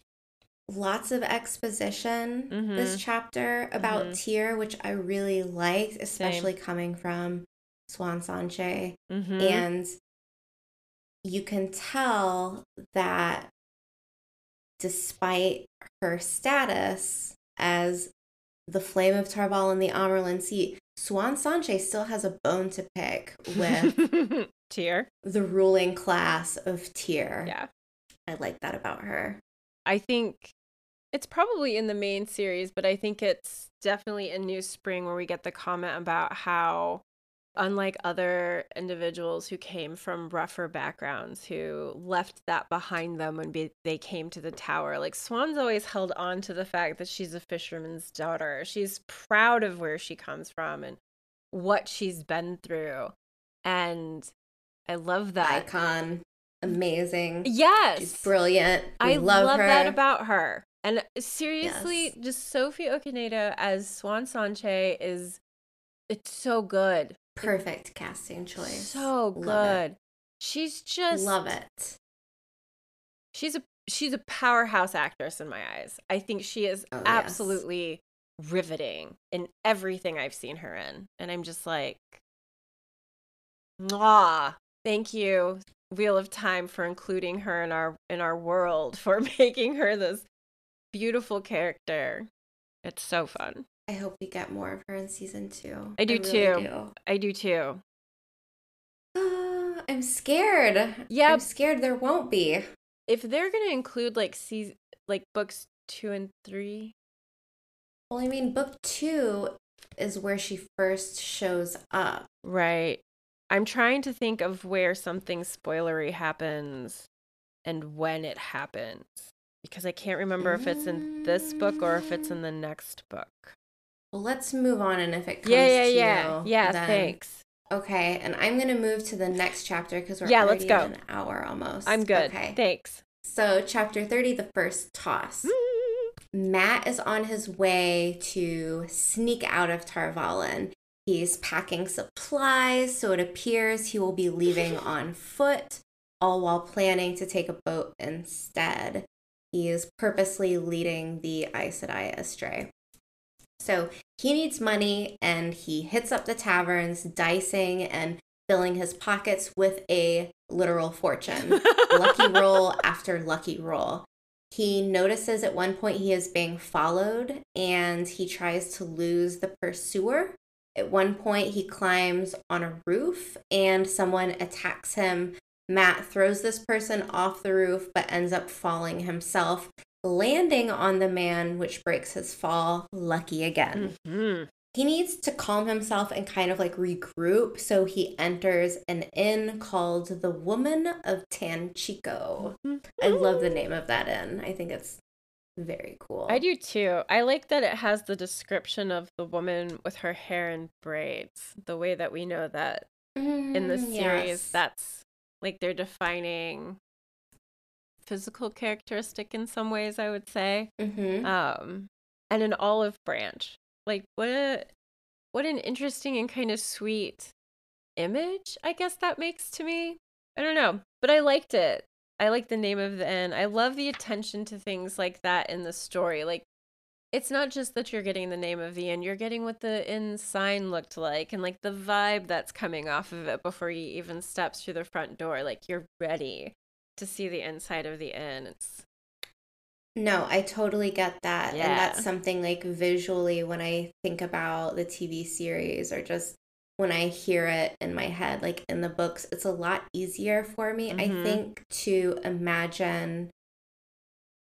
Lots of exposition this Mhm. chapter about Mhm. Tear, which I really liked, especially coming from Siuan Sanche. Mm-hmm. And you can tell that despite her status as the flame of Tar Valon the Amyrlin Sea, Siuan Sanche still has a bone to pick with Tear. the ruling class of Tear. Yeah. I like that about her. I think it's probably in the main series, but I think it's definitely in New Spring where we get the comment about how, unlike other individuals who came from rougher backgrounds, who left that behind them when be- they came to the tower, like Siuan's always held on to the fact that she's a fisherman's daughter. She's proud of where she comes from and what she's been through. And I love that. Icon. Amazing. Yes. She's brilliant. We I love, love, that about her. And seriously, Yes. just Sophie Okonedo as Siuan Sanche is it's so good. Perfect casting choice. So good. She's just Love it. she's a she's a powerhouse actress in my eyes. I think she is Oh, yes. absolutely riveting in everything I've seen her in. And I'm just like Mwah. Thank you, Wheel of Time, for including her in our in our world, for making her this beautiful character. It's so fun. I hope we get more of her in season two. I do really too. do. I do too. Uh, I'm scared. Yep. I'm scared there won't be. If they're gonna include like season like books two and three, Well, I mean, book two is where she first shows up. right? I'm trying to think of where something spoilery happens and when it happens because I can't remember if it's in this book or if it's in the next book. Well, let's move on, and if it comes Yeah, yeah, to yeah. you, Yeah, then- thanks. Okay, and I'm gonna move to the next chapter because we're Yeah, let's go. an hour almost. I'm good. Okay, Thanks. so chapter thirty, the first toss. Mat is on his way to sneak out of Tar Valon. He's packing supplies, so it appears he will be leaving on foot, all while planning to take a boat instead. He is purposely leading the Aes Sedai astray. So he needs money and he hits up the taverns, dicing and filling his pockets with a literal fortune. lucky roll after lucky roll. He notices at one point he is being followed and he tries to lose the pursuer. At one point, he climbs on a roof and someone attacks him. Mat throws this person off the roof but ends up falling himself, landing on the man, which breaks his fall. Lucky again Mhm. he needs to calm himself and kind of like regroup. So he enters an inn called the Woman of Tanchico. I love the name of that inn. I think it's very cool. I do too. I like that it has the description of the woman with her hair in braids. The way that we know that in the Mm, series, yes. that's like they're defining physical characteristic in some ways, I would say. Mhm. Um, and an olive branch. Like what a what an interesting and kind of sweet image, I guess that makes to me. I don't know, but I liked it. I like the name of the inn. I love the attention to things like that in the story. Like it's not just that you're getting the name of the inn, you're getting what the inn sign looked like and like the vibe that's coming off of it before he even steps through the front door. Like you're ready to see the inside of the inn. It's No, I totally get that. And that's something like visually when I think about the TV series or just when I hear it in my head, like in the books, it's a lot easier for me, I Mhm. think, to imagine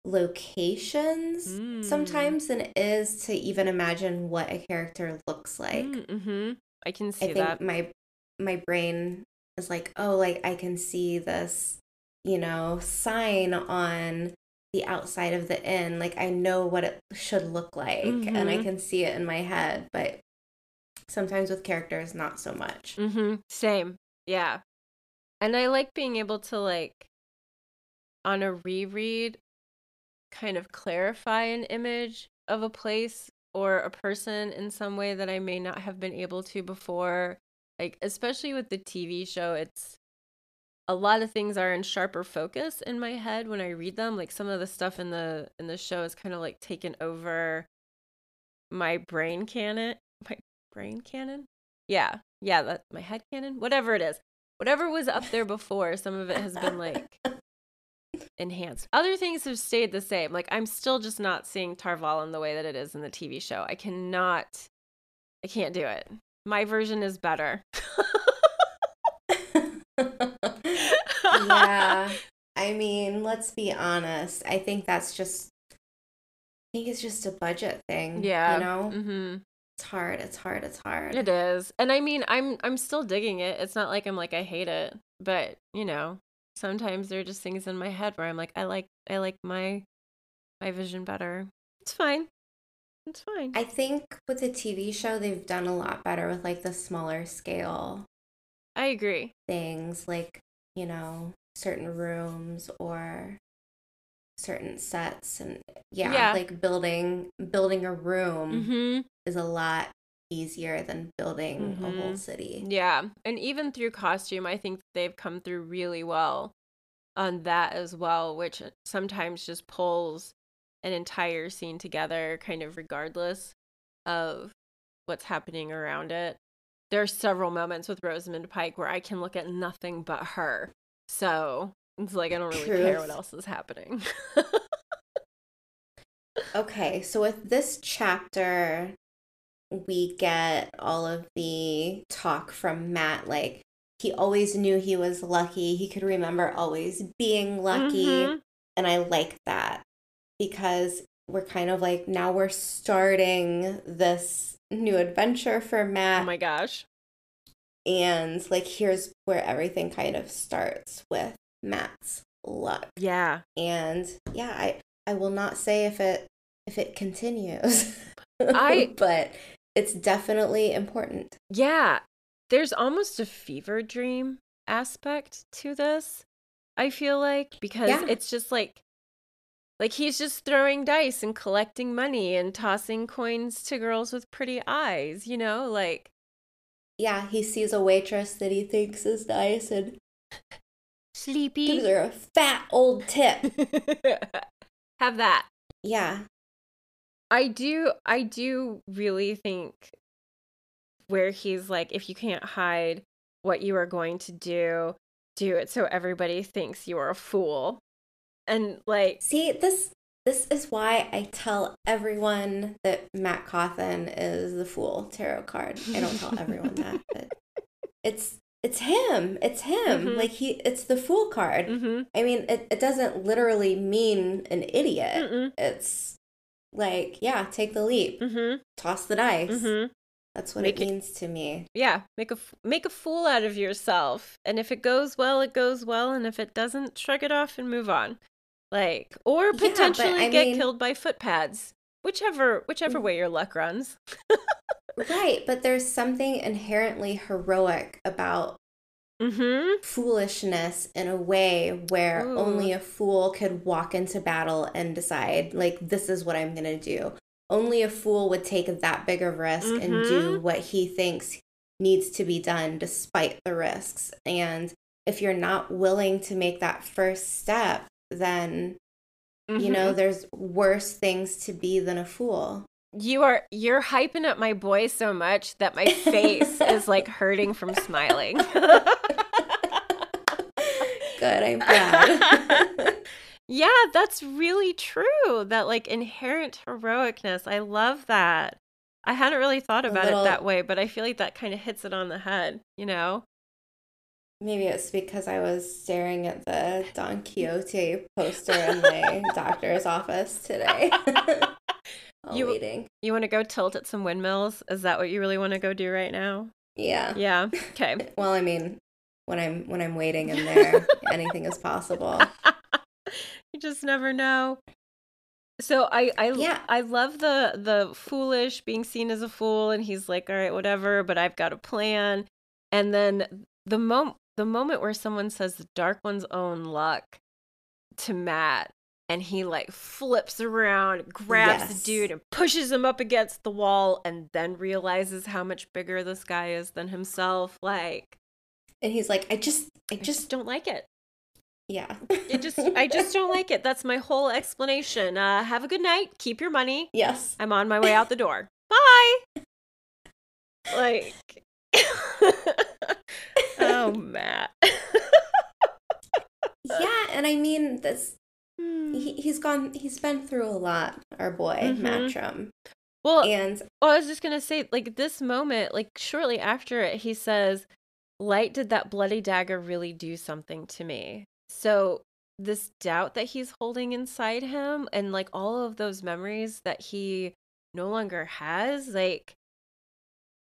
locations Mm. sometimes than it is to even imagine what a character looks like. mm-hmm. I can I think that. my my brain is like, oh, like I can see this, you know, sign on the outside of the inn. Like I know what it should look like and I Mhm. can see it in my head, but sometimes with characters not so much. Mm-hmm. Same. Yeah. And I like being able to like on a reread kind of clarify an image of a place or a person in some way that I may not have been able to before. Like especially with the TV show, it's a lot of things are in sharper focus in my head when I read them. Like some of the stuff in the in the show is kind of like taken over my brain canon. My brain cannon? Yeah. Yeah, that my head cannon, whatever it is. Whatever was up there before, some of it has been like enhanced. Other things have stayed the same. Like I'm still just not seeing Tar Valon the way that it is in the TV show. I cannot I can't do it. My version is better. yeah. I mean, let's be honest. I think that's just I think it's just a budget thing. Yeah. You know? Mm Mhm. It's hard. It's hard. It's hard. It is. And I mean, I'm I'm still digging it. It's not like I'm like I hate it, but, you know, sometimes there are just things in my head where I'm like I like I like my my vision better. It's fine. It's fine. I think with the TV show, they've done a lot better with like the smaller scale I agree. things, like, you know, certain rooms or certain sets and yeah, Yeah. like building building a room Mhm. Is a lot easier than building a whole Mhm. city. Yeah. And even through costume, I think they've come through really well on that as well, which sometimes just pulls an entire scene together, kind of regardless of what's happening around it. There are several moments with Rosamund Pike where I can look at nothing but her. So it's like I don't really care what else is happening. Okay, so with this chapter, we get all of the talk from Mat. Like, he always knew he was lucky. He could remember always being lucky. Mhm. And I like that because we're kind of like now we're starting this new adventure for Mat. Oh my gosh. and like, here's where everything kind of starts with Mat's luck. Yeah. And yeah, I, I will not say if it if it continues. I- but it's definitely important. Yeah, there's almost a fever dream aspect to this. I feel like because Yeah. it's just like like he's just throwing dice and collecting money and tossing coins to girls with pretty eyes, you know? Like Yeah, he sees a waitress that he thinks is nice and gives sleepy. her a fat old tip. Have that. Yeah. I do I do really think where he's like if you can't hide what you are going to do, do it so everybody thinks you are a fool. And like See, this this is why I tell everyone that Mat Cauthon is the fool tarot card. I don't tell everyone that, but it's it's him. It's him. Mhm. Like he it's the fool card. mhm. I mean, it, it doesn't literally mean an idiot. Mm-mm. It's like, yeah, take the leap, Mhm. toss the dice. Mhm. That's what Make it it- means to me. Yeah, make a make a fool out of yourself. And if it goes well, it goes well, and if it doesn't, shrug it off and move on. Like or potentially I get mean- killed by footpads. Whichever whichever Mm. way your luck runs. Right, but there's something inherently heroic about Mhm. foolishness in a way where Ooh. only a fool could walk into battle and decide, like, this is what I'm going to do. Only a fool would take that big of risk and do Mhm. what he thinks needs to be done despite the risks. And if you're not willing to make that first step, then, you know, Mhm. there's worse things to be than a fool. You are you're hyping up my boy so much that my face is like hurting from smiling. Good, I'm glad. yeah, that's really true. That like inherent heroicness. I love that. I hadn't really thought about little- it that way, but I feel like that kind of hits it on the head, you know? Maybe it's because I was staring at the Don Quixote poster in my doctor's office today. While You- waiting. You want to go tilt at some windmills? Is that what you really want to go do right now? Yeah. Yeah. Okay. Well, I mean, when I'm when I'm waiting in there, anything is possible. you just never know. So I I Yeah. I love the the foolish being seen as a fool and he's like all right whatever but I've got a plan and then the moment the moment where someone says the dark one's own luck to Mat and he like flips around grabs Yes. the dude and pushes him up against the wall and then realizes how much bigger this guy is than himself like And he's like, I just, I I just just, don't like it yeah. it just I just don't like it. That's my whole explanation. Uh have a good night. Keep your money. Yes. I'm on my way out the door. Bye. Like Oh Mat. Yeah, and I mean, this. He, he's gone. He's been through a lot. Our boy Mhm. Matrim, well, and well, I was just gonna say, like this moment, like shortly after it, he says, Light, did that bloody dagger really do something to me? So this doubt that he's holding inside him and like all of those memories that he no longer has, like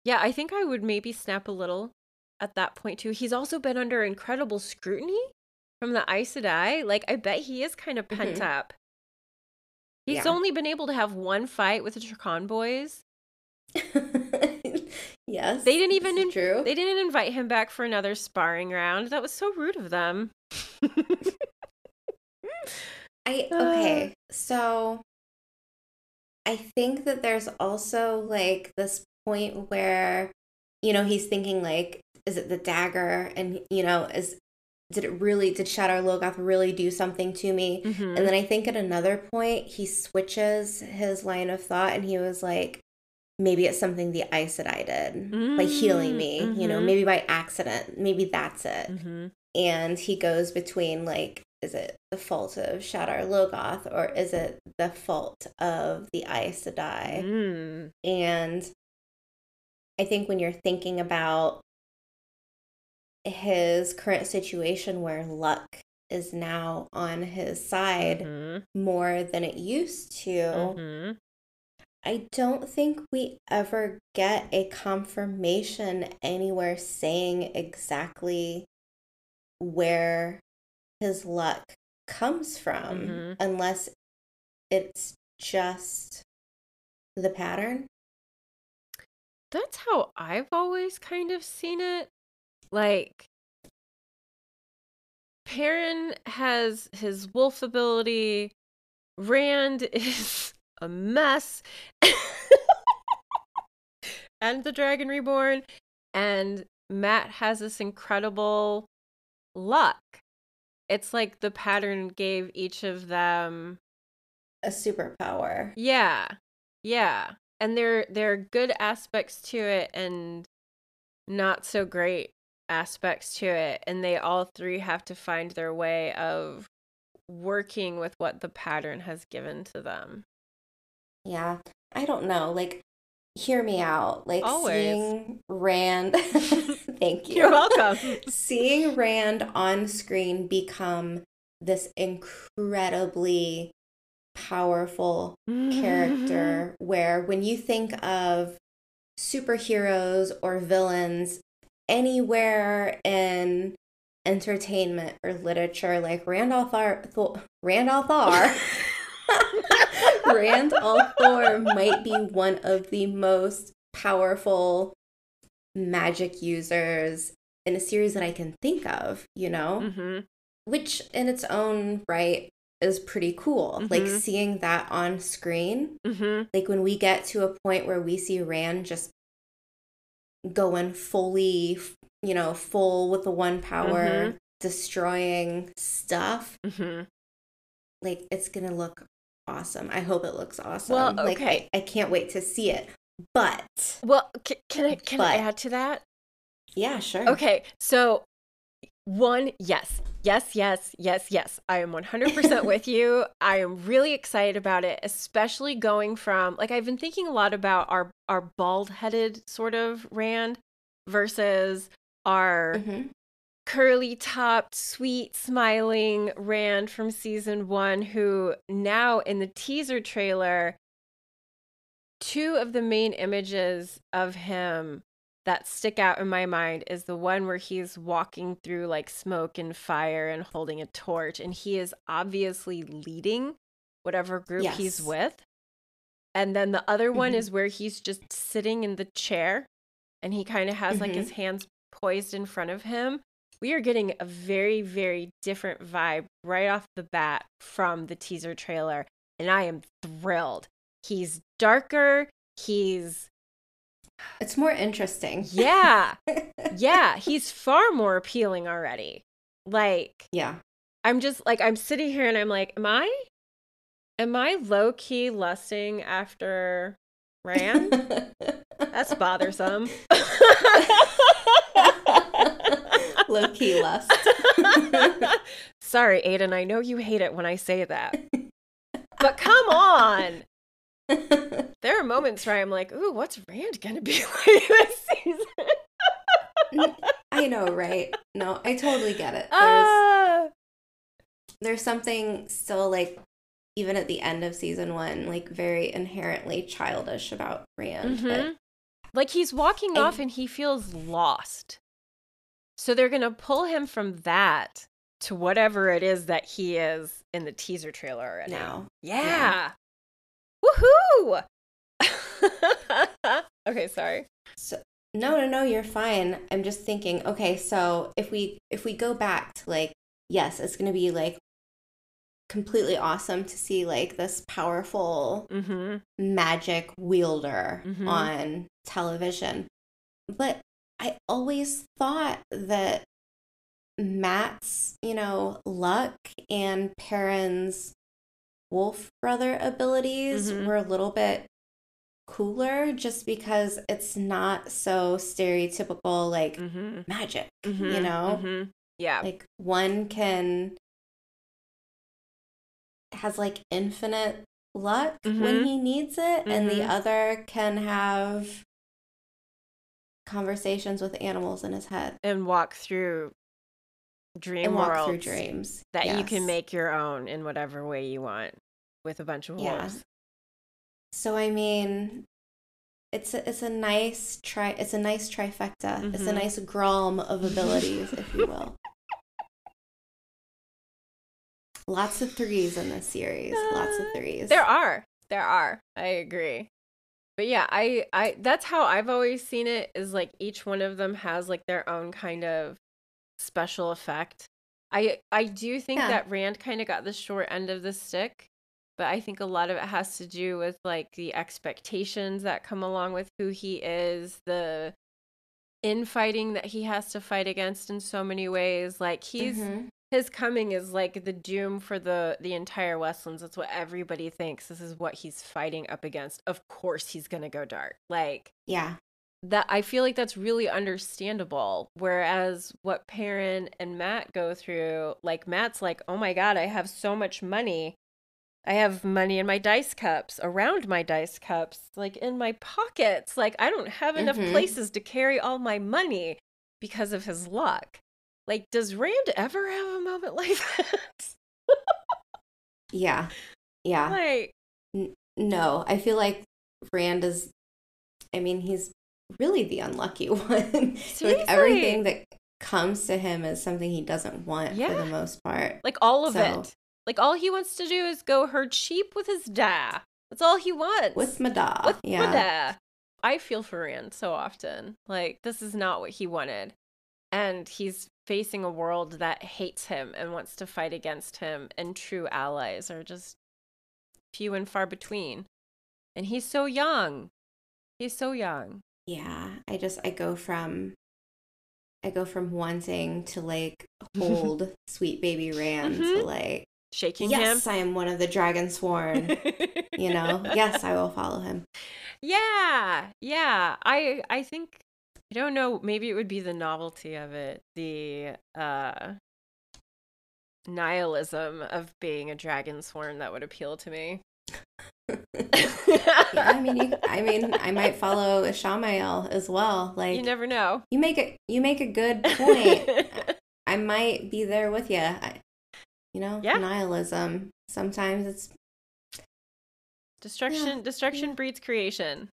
yeah, I think I would maybe snap a little at that point too. He's also been under incredible scrutiny from the Aes Sedai. Like I bet he is kind of pent Mhm. up. He's Yeah. only been able to have one fight with the Trakand boys. yes, They didn't even in- true. They didn't invite him back for another sparring round. That was so rude of them. I okay, so I think that there's also like this point where you know he's thinking like, is it the dagger? And you know, is did it really did Shadar Logoth really do something to me? Mhm. And then I think at another point he switches his line of thought and he was like, maybe it's something the Aes Sedai did, like healing me, you know, Mhm. maybe by accident, maybe that's it Mhm. and he goes between like is it the fault of Shadar Logoth or is it the fault of the Aes Sedai? Mm. And I think when you're thinking about his current situation where luck is now on his side Mhm. more than it used to, Mhm. I don't think we ever get a confirmation anywhere saying exactly where his luck comes from Mhm. unless it's just the pattern. That's how I've always kind of seen it. Like, Perrin has his wolf ability, Rand is a mess, and the Dragon Reborn, and Mat has this incredible luck. It's like the pattern gave each of them A superpower. yeah. Yeah. And there there are good aspects to it and not so great aspects to it and they all three have to find their way of working with what the pattern has given to them. Yeah. I don't know. Like, hear me out. Like, Always. seeing Rand. Thank you. You're welcome. seeing Rand on screen become this incredibly powerful character where when you think of superheroes or villains anywhere in entertainment or literature like Randolph Ar- Thor- Randolph R Rand al'Thor might be one of the most powerful magic users in a series that I can think of, you know? Mhm. Which in its own right is pretty cool. Like Mhm. seeing that on screen, Mhm. like when we get to a point where we see Rand just going fully, you know, full with the one power, Mhm. destroying stuff, Mhm. like it's gonna look awesome. I hope it looks awesome. Well, Like okay. I, I can't wait to see it. But Well, can, can I can I add to that? yeah, sure. Okay, so one, yes, Yes, yes, yes, yes. I am 100% with you. I am really excited about it, especially going from like I've been thinking a lot about our our bald-headed sort of Rand versus our Mhm. curly topped, sweet smiling Rand from season 1 who now in the teaser trailer two of the main images of him that stick out in my mind is the one where he's walking through like smoke and fire and holding a torch and he is obviously leading whatever group he's with and then the other one Mhm. is where he's just sitting in the chair and he kind of has like Mhm. his hands poised in front of him we are getting a very very different vibe right off the bat from the teaser trailer and i am thrilled he's darker he's It's more interesting. yeah yeah he's far more appealing already like yeah. i'm just like i'm sitting here and i'm like am i am i low-key lusting after rand that's bothersome Low key lust. sorry aiden i know you hate it when i say that but come on there are moments where i'm like ooh what's rand gonna be like this season I know, right? No, I totally get it. There's Ah. there's something still like even at the end of season one, like very inherently childish about Rand. Mhm. Like he's walking I- off and he feels lost. So they're to pull him from that to whatever it is that he is in the teaser trailer already. now, Yeah. Woohoo! okay, sorry. so no, no, no, you're fine. I'm just thinking. Okay, so if we if we go back to like, yes, it's gonna be like completely awesome to see like this powerful Mm-hmm. magic wielder Mhm. on television. But I always thought that Mat's, you know, luck and Perrin's wolf brother abilities Mhm. were a little bit cooler just because it's not so stereotypical like Mm-hmm. magic, mm-hmm. you know? Mm-hmm. Yeah. Like one can has like infinite luck when Mhm. he needs it and the Mhm. other can have conversations with animals in his head and walk through dream and walk through dreams that you can make your own in whatever way you want with a bunch of Yeah. so i mean it's a, it's a nice tri it's a nice trifecta it's a Mhm. nice grom of abilities if you will lots of threes in this series lots of Uh, threes There are. There are. I agree. But yeah, I I that's how I've always seen it is like each one of them has like their own kind of special effect. I I do think Yeah. that Rand kind of got the short end of the stick, but I think a lot of it has to do with like the expectations that come along with who he is, the infighting that he has to fight against in so many ways. Like he's Mhm. his coming is like the doom for the the entire Westlands. That's what everybody thinks. This is what he's fighting up against. Of course, he's gonna go dark. Like yeah that. I feel like that's really understandable. Whereas what Perrin and Mat go through, like Mat's like, oh my god, I have so much money. I have money in my dice cups, around my dice cups, like in my pockets. Like I don't have enough Mhm. places to carry all my money because of his luck. Like, does Rand ever have a moment like that? yeah yeah like, No, I feel like Rand is. I mean, he's really the unlucky one. Like everything that comes to him is something he doesn't want for the most part. like all of So- it. Like all he wants to do is go herd sheep with his dad. That's all he wants. With Madá, with yeah, my dad. I feel for Rand so often. Like this is not what he wanted. And he's facing a world that hates him and wants to fight against him and true allies are just few and far between. And he's so young. He's so young. Yeah. I just I go from. I go from wanting to like hold sweet baby Rand to Mhm. like Shaking him. yes, I am one of the dragon sworn. you know, yes, I will follow him. Yeah, yeah. I I think I don't know, maybe it would be the novelty of it. The uh nihilism of being a dragon sworn that would appeal to me. Yeah, I mean, you, I mean, I might follow Ishamael as well. Like you never know. You make a you make a good point. I might be there with you. I, you know, Yeah. nihilism. Sometimes it's destruction Yeah, destruction yeah. breeds creation.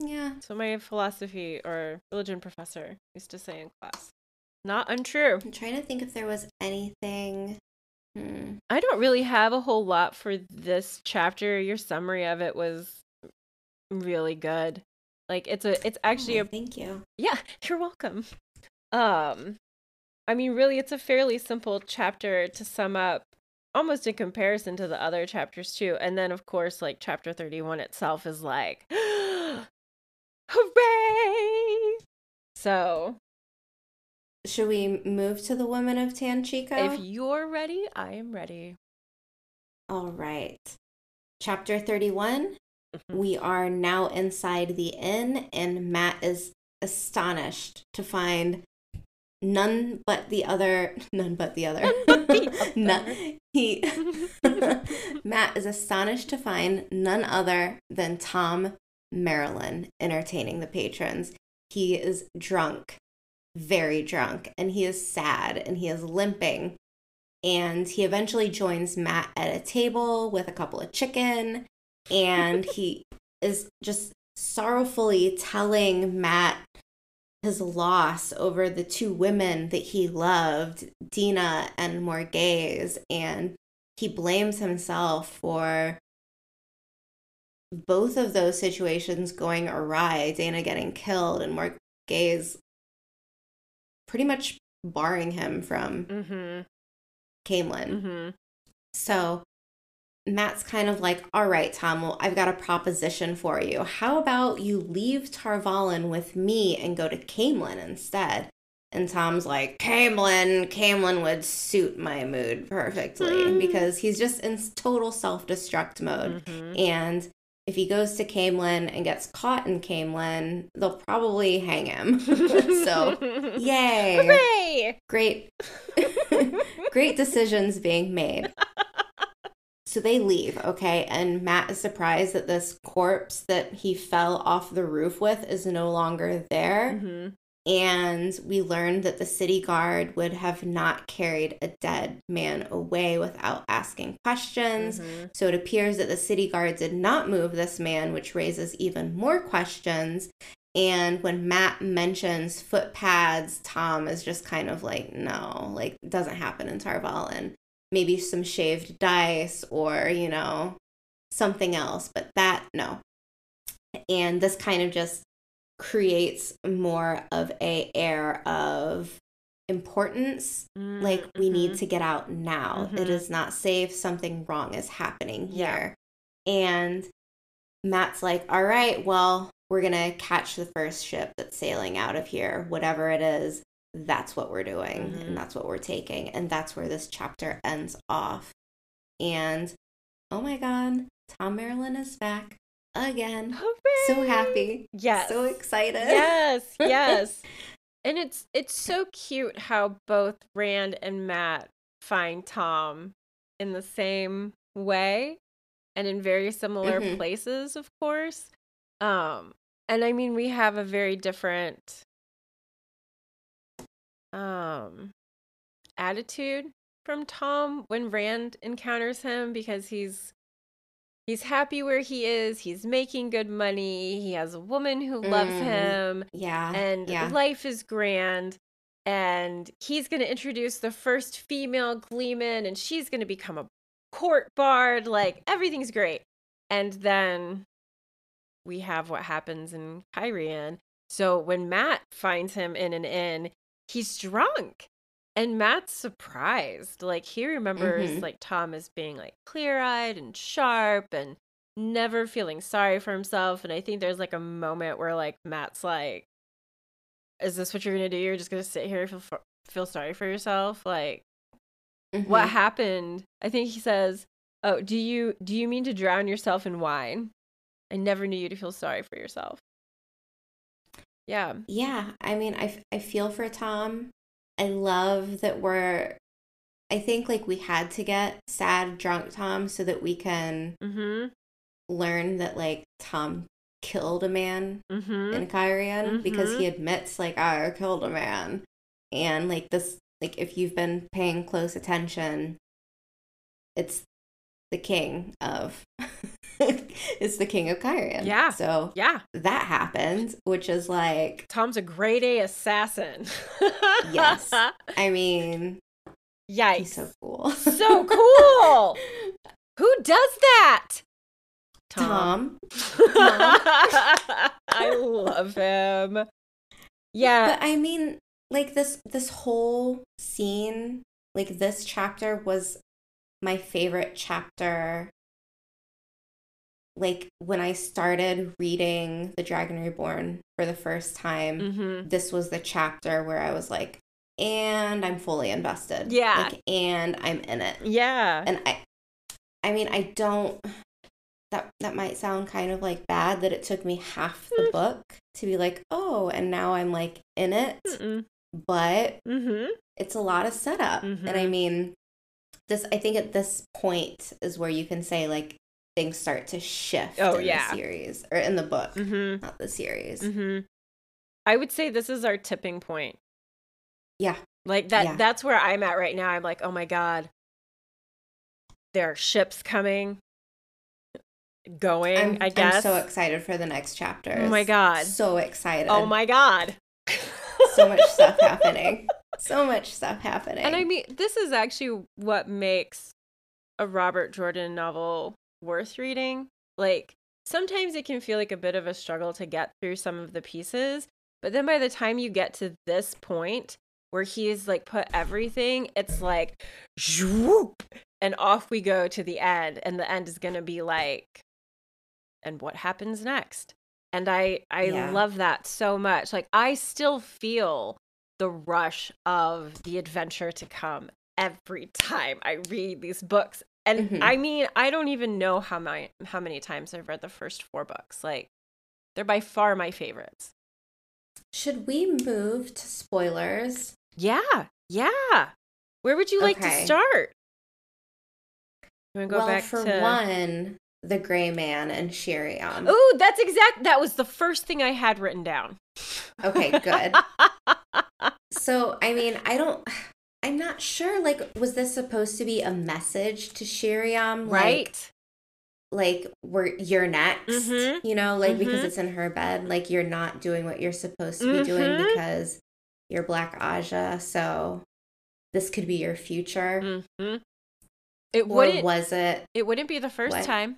yeah. So my philosophy or religion professor used to say in class. Not untrue. I'm trying to think if there was anything. Hmm. I don't really have a whole lot for this chapter. Your summary of it was really good. Like it's a it's actually Oh, a thank you. Yeah, you're welcome. Um I mean really it's a fairly simple chapter to sum up almost in comparison to the other chapters too. And then of course like chapter 31 itself is like hooray. So, Should we move to the women of Tanchico? if you're ready, I am ready. All right. Chapter 31. Mhm. We are now inside the inn, and Mat is astonished to find none but the other. None but the other. But the other. he. Mat is astonished to find none other than Thom Merrilin entertaining the patrons. He is drunk, very drunk, and he is sad and he is limping. And he eventually joins Mat at a table with a couple of chicken, and he is just sorrowfully telling Mat his loss over the two women that he loved, Dena and Morgase, and he blames himself for both of those situations going awry, Dena getting killed and Morgase pretty much barring him from Mhm. Caemlyn. Mhm. So Mat's kind of like, all right, Tom, well, I've got a proposition for you. How about you leave Tar Valon with me and go to Caemlyn instead? And Tom's like, Caemlyn, Caemlyn would suit my mood perfectly Hmm. because he's just in total self destruct mode. Mhm. And if he goes to Caemlyn and gets caught in Caemlyn, they'll probably hang him. so, yay. Hooray! Great great decisions being made. So they leave, okay? And Mat is surprised that this corpse that he fell off the roof with is no longer there. Mhm. And we learned that the city guard would have not carried a dead man away without asking questions. Mhm. So it appears that the city guard did not move this man, which raises even more questions. And when Mat mentions footpads, Tom is just kind of like, no, like, it doesn't happen in Tar Valon Maybe some shaved dice or, you know, something else, but that, no. And this kind of just creates more of a air of importance like we need Mhm. to get out now it Mhm. is not safe something wrong is happening Yeah. here and mat's like all right well we're gonna catch the first ship that's sailing out of here whatever it is that's what we're doing Mhm. and that's what we're taking and that's where this chapter ends off and oh my god thom merrilin is back again so happy Yes. so excited Yes, yes. and it's it's so cute how both Rand and Mat find Tom in the same way and in very similar Mhm. places, of course. Um and I mean we have a very different um attitude from Tom when Rand encounters him because he's he's happy where he is, he's making good money, he has a woman who loves Mm. him. Yeah and yeah. life is grand. And he's going to introduce the first female gleeman and she's going to become a court bard. Like everything's great. And then we have what happens in Cairhien. So when Mat finds him in an inn he's drunk and Mat's surprised like he remembers Mhm. like Tom as being like clear-eyed and sharp and never feeling sorry for himself and i think there's like a moment where like mat's like is this what you're gonna do you're just gonna sit here and feel, for- feel sorry for yourself like what Mhm. happened i think he says oh do you do you mean to drown yourself in wine i never knew you to feel sorry for yourself yeah Yeah, I mean, I I feel for Tom. I love that we're I think like we had to get sad drunk Tom so that we can Mm-hmm. learn that like Tom killed a man Mm-hmm. in Cairhien because Mhm. he admits like I killed a man. And like this like if you've been paying close attention, it's the king of it's the king of Cairhien. Yeah. So Yeah. that happened, which is like Tom's a grade A assassin. Yes. I mean, Yikes. he's so cool. So cool. Who does that? Tom. I love him. Yeah. But I mean, like this this whole scene, like this chapter was my favorite chapter. Like when I started reading The Dragon Reborn for the first time, hmm this was the chapter where I was like, and I'm fully invested. Yeah. Like, and I'm in it. Yeah. And I I mean, I don't that that might sound kind of like bad that it took me half the Mm. book to be like, "Oh, and now I'm like in it." Mm-mm. But Mhm. it's a lot of setup. And I Mhm. mean, this I think at this point is where you can say like things start to shift Oh, in yeah. the series or in the book, Mhm. not the series. Mhm. I would say this is our tipping point. Yeah. Like that Yeah. that's where I'm at right now. I'm like, "Oh my god. There are ships coming going, I'm, I guess." I'm so excited for the next chapters. Oh my God. So excited. oh my god. so much stuff happening. So much stuff happening. And I mean, this is actually what makes a Robert Jordan novel worth reading. Like, sometimes it can feel like a bit of a struggle to get through some of the pieces, but then by the time you get to this point where he's like put everything, it's like, zhoop, and off we go to the end. And the end is going to be like, and what happens next? And I, I Yeah. love that so much. Like, I still feel the rush of the adventure to come every time I read these books. And Mhm. I mean, I don't even know how many how many times I've read the first four books. Like they're by far my favorites. Should we move to spoilers? Yeah. Yeah. Where would you like Okay. to start? You want to go well, back for to one, the Gray Man and Sheriam. Ooh, that's exact that was the first thing I had written down. Okay, good. So, I mean, I don't. I'm not sure. Like, was this supposed to be a message to Sheriam? Like, right. like we're you're next. Mhm. You know, like because Mhm. it's in her bed. Like you're not doing what you're supposed to be doing Mhm. because you're Black Ajah. So this could be your future. hmm It wouldn't was it? it wouldn't be the first What? time.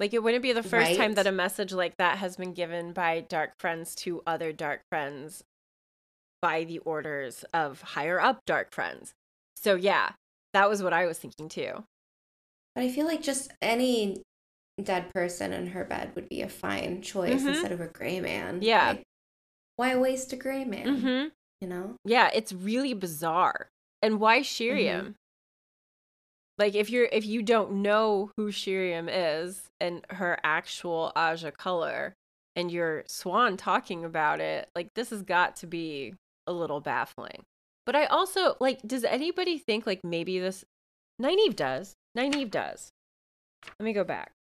Like it wouldn't be the first time that a message like that has been given by dark friends to other dark friends by the orders of higher up dark friends. So yeah, that was what I was thinking too. But I feel like just any dead person in her bed would be a fine choice Mhm. instead of a gray man. Yeah. Like, why waste a gray man? Mhm. You know? Yeah, it's really bizarre. And why Sheriam? Like if you're if you don't know who Sheriam is and her actual Ajah color and you're Siuan talking about it, like this has got to be a little baffling. But I also like does anybody think like maybe this Nynaeve does. Nynaeve does. Let me go back.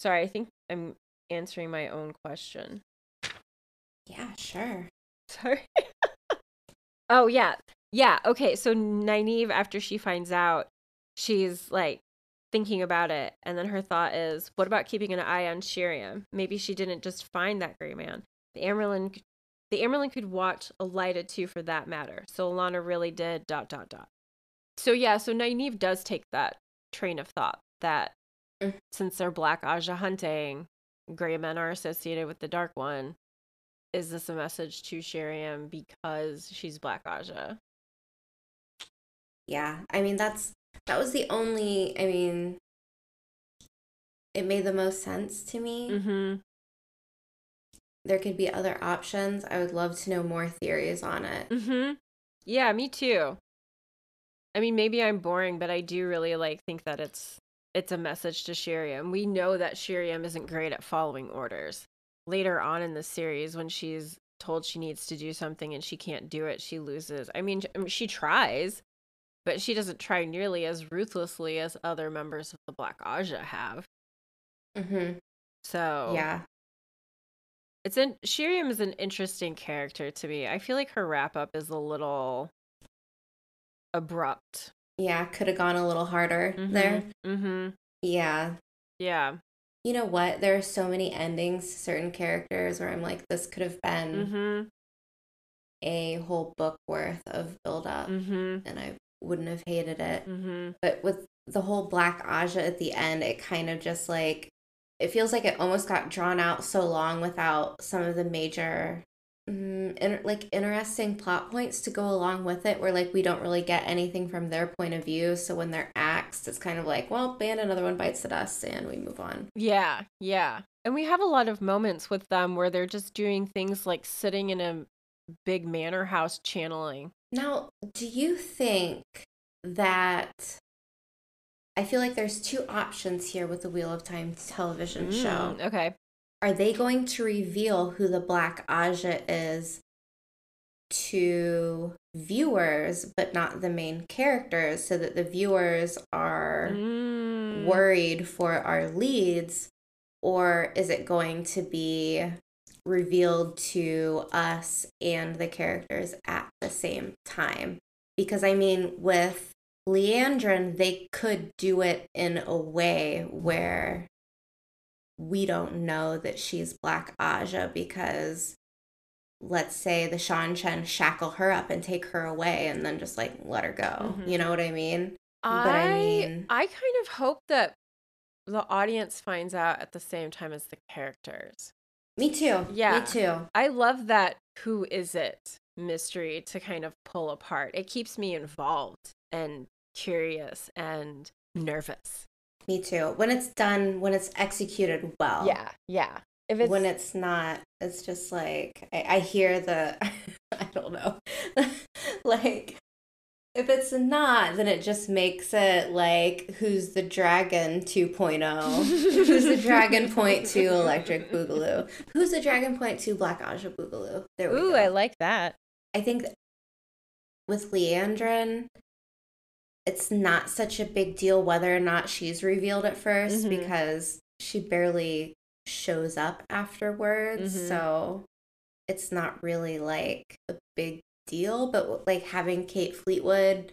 Sorry, I think I'm answering my own question. Yeah, sure. Sorry. oh yeah. Yeah. Okay. So Nynaeve, after she finds out, she's like thinking about it, and then her thought is, "What about keeping an eye on Sheriam? Maybe she didn't just find that gray man. The Amyrlin, the Amyrlin could watch Elaida too, for that matter. So Alana really did. Dot dot dot. So yeah. So Nynaeve does take that train of thought that Mm. since they're Black Ajah hunting, gray men are associated with the Dark One is this a message to Sheriam because she's Black Ajah? Yeah. I mean, that's that was the only. I mean, it made the most sense to me. Mm-hmm. There could be other options. I would love to know more theories on it. Mm-hmm. Yeah, me too. I mean, maybe I'm boring, but I do really like think that it's it's a message to Sheriam. We know that Sheriam isn't great at following orders. Later on in the series, when she's told she needs to do something and she can't do it, she loses. I mean, she tries, but she doesn't try nearly as ruthlessly as other members of the Black Ajah have. Mm-hmm. So Yeah. It's in Sheriam is an interesting character to me. I feel like her wrap up is a little abrupt. Yeah. Could have gone a little harder there. Mm-hmm. Yeah. Yeah. You know what? There are so many endings to certain characters where I'm like, this could have been Mm-hmm. a whole book worth of build up Mm-hmm. and I wouldn't have hated it. Mm-hmm. But with the whole Black Ajah at the end, it kind of just like it feels like it almost got drawn out so long without some of the major mm, in, like interesting plot points to go along with it where like we don't really get anything from their point of view so when they're axed it's kind of like well band another one bites the dust and we move on Yeah, yeah. And we have a lot of moments with them where they're just doing things like sitting in a big manor house channeling. Now, do you think that I feel like there's two options here with the Wheel of Time television show. Mm, Okay. Are they going to reveal who the Black Ajah is to viewers, but not the main characters, so that the viewers are Mm. worried for our leads? Or is it going to be revealed to us and the characters at the same time? Because I mean, with Liandrin, they could do it in a way where we don't know that she's Black Ajah because let's say the Seanchan shackle her up and take her away and then just like let her go. Mhm. You know what I mean? I, But I mean- I kind of hope that the audience finds out at the same time as the characters. Me too. Yeah. Me too. I love that who is it mystery to kind of pull apart. It keeps me involved and curious and nervous. Me too. When it's done, when it's executed well. Yeah, yeah. If it's when it's not, it's just like I, I hear the I don't know. like if it's not, then it just makes it like who's the dragon 2.0? who's the dragon point two electric boogaloo? Who's the dragon point two black ajah boogaloo? There we Ooh, go. I like that. I think with Liandrin, it's not such a big deal whether or not she's revealed at 1st Mhm. because she barely shows up afterwards. Mhm. So it's not really like a big deal. But like having Kate Fleetwood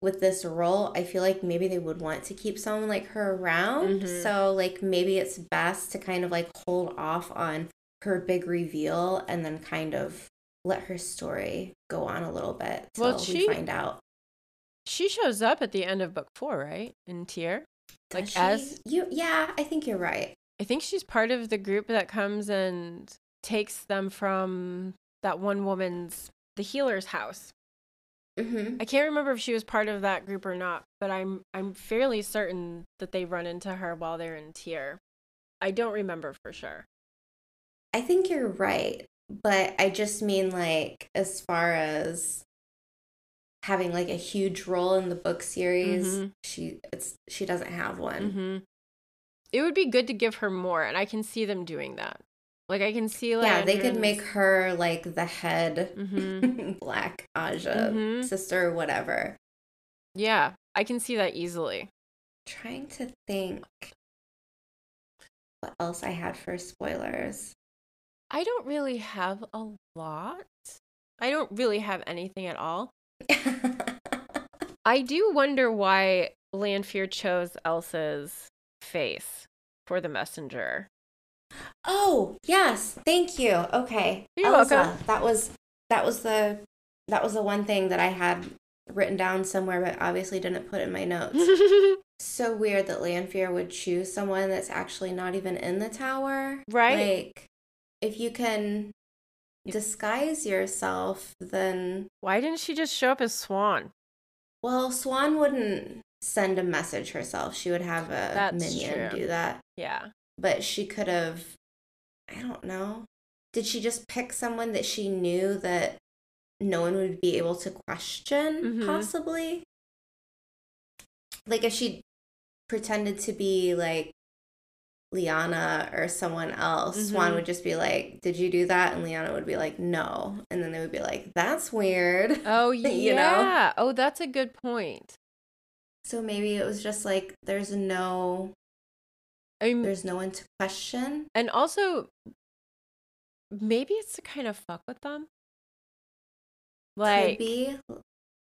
with this role, I feel like maybe they would want to keep someone like her around. Mhm. So like maybe it's best to kind of like hold off on her big reveal and then kind of let her story go on a little bit Well, she- we find out. She shows up at the end of book four, right? In Tear. Like, she? as- you, yeah, I think you're right. I think she's part of the group that comes and takes them from that one woman's, the healer's house. hmm I can't remember if she was part of that group or not, but I'm I'm fairly certain that they run into her while they're in Tear. I don't remember for sure. I think you're right, but I just mean like as far as having like a huge role in the book series, Mhm. she it's she doesn't have one. hmm It would be good to give her more, and I can see them doing that. Like I can see, like Yeah, they could make her like the head hmm Black Ajah Mhm. sister whatever. Yeah, I can see that easily. Trying to think what else I had for spoilers. I don't really have a lot. I don't really have anything at all. I do wonder why Lanfear chose Else's face for the messenger. oh, yes. Thank you. Okay. You're Elsa, welcome. That was that was the that was the one thing that I had written down somewhere but obviously didn't put in my notes. so weird that Lanfear would choose someone that's actually not even in the tower. Right. Like if you can disguise yourself, then why didn't she just show up as Siuan? well, Siuan wouldn't send a message herself. She would have a That's minion true. do that. Yeah. But she could have I don't know. Did she just pick someone that she knew that no one would be able to question, Mhm. possibly? Like if she pretended to be like Liana or someone else, Siuan Mhm. would just be like, Did you do that? And Liana would be like, No. And then they would be like, That's weird. Oh You know? yeah. Oh, that's a good point. So maybe it was just like there's no I mean, there's no one to question. and also maybe it's to kind of fuck with them. Could Like, be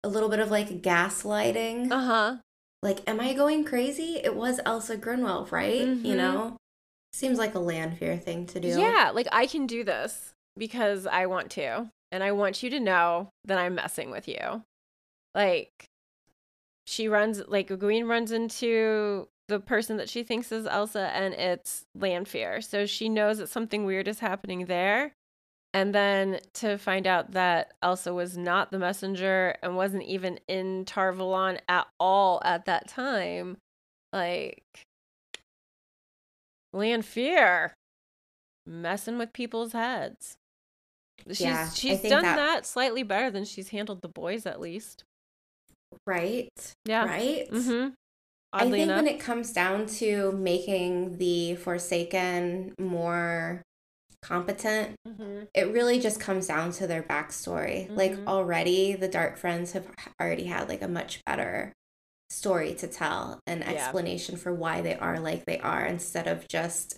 a little bit of like gaslighting. uh huh. Like, am I going crazy? It was Else Grinwell, right? You Mhm. know? Seems like a Lanfear thing to do. Yeah, like I can do this because I want to. And I want you to know that I'm messing with you. Like she runs like Egwene runs into the person that she thinks is Elsa and it's Lanfear. So she knows that something weird is happening there. And then to find out that Else was not the messenger and wasn't even in Tar Valon at all at that time, like Lanfear messing with people's heads. She's Yeah, she's done that- that... slightly better than she's handled the boys at least. Right? Yeah. Right? Mm-hmm. I think enough. when it comes down to making the Forsaken more competent, mm-hmm. it really just comes down to their backstory. Like Mhm. already, the Dark Friends have already had like a much better story to tell, an Yeah. explanation for why they are like they are, instead of just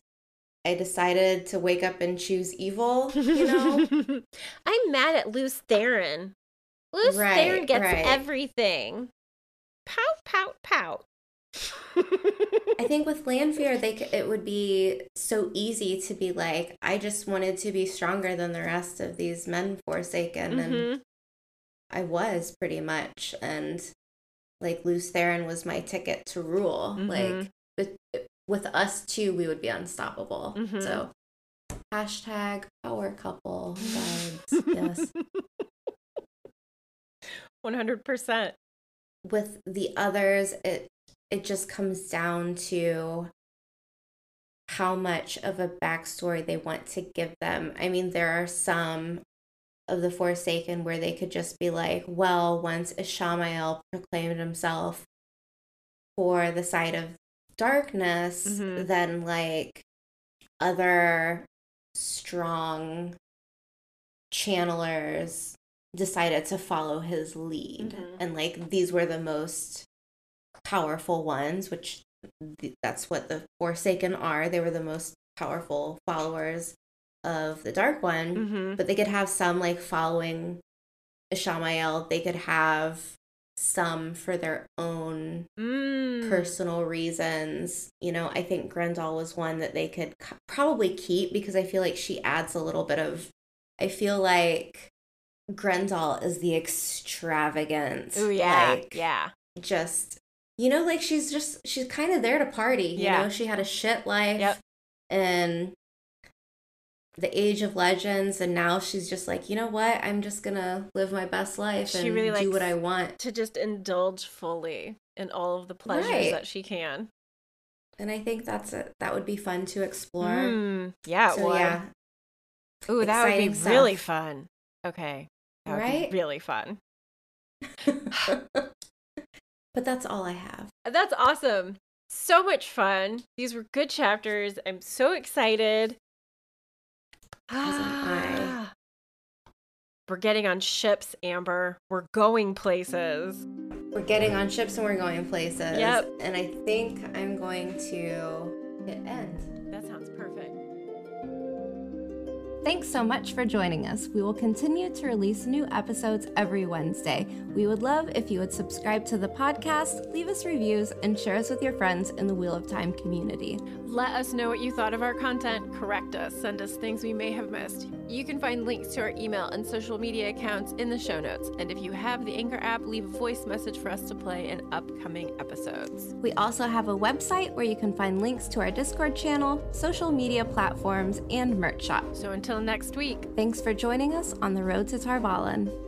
I decided to wake up and choose evil. You know, I'm mad at Lews Therin. Luce Right, Theron gets right. everything. Pout, pout, pout. I think with Lanfear, they it would be so easy to be like, I just wanted to be stronger than the rest of these men Forsaken, and Mhm. I was pretty much, and like Lews Therin was my ticket to rule. Mhm. Like with, with us two, we would be unstoppable. Mhm. So hashtag power couple vibes. yes. 100%. With the others, it it just comes down to how much of a backstory they want to give them. I mean, there are some of the Forsaken where they could just be like, well, once Ishamael proclaimed himself for the side of darkness, Mhm. then like other strong channelers decided to follow his lead. Mhm. And like these were the most powerful ones, which that's what the Forsaken are. They were the most powerful followers of the Dark One. Mm-hmm. But they could have some like following Ishamael. They could have some for their own Mm. personal reasons. You know, I think Graendal was one that they could c- probably keep because I feel like she adds a little bit of. I feel like Graendal is the extravagant. Oh, yeah. like, yeah. Just you know, like she's just she's kind of there to party. You Yeah. know, she had a shit life. Yep. And the age of legends, and now she's just like, you know what? I'm just gonna live my best life She and really do what I want. To just indulge fully in all of the pleasures Right. that she can. And I think that's a, that would be fun to explore. Mm. Yeah, it so would. yeah, Ooh, that would be exciting really fun. Okay. That would Right? be really fun. but that's all I have. That's awesome. So much fun. These were good chapters. I'm so excited. As am I. Ah. We're getting on ships, Amber. We're going places. We're getting on ships and we're going places. Yep. And I think I'm going to hit end. That sounds perfect. Thanks so much for joining us. We will continue to release new episodes every Wednesday. We would love if you would subscribe to the podcast, leave us reviews, and share us with your friends in the Wheel of Time community. Let us know what you thought of our content. Correct us. Send us things we may have missed. You can find links to our email and social media accounts in the show notes. And if you have the Anchor app, leave a voice message for us to play in upcoming episodes. We also have a website where you can find links to our Discord channel, social media platforms, and merch shop. So until next week. Thanks for joining us on the road to Tar Valon.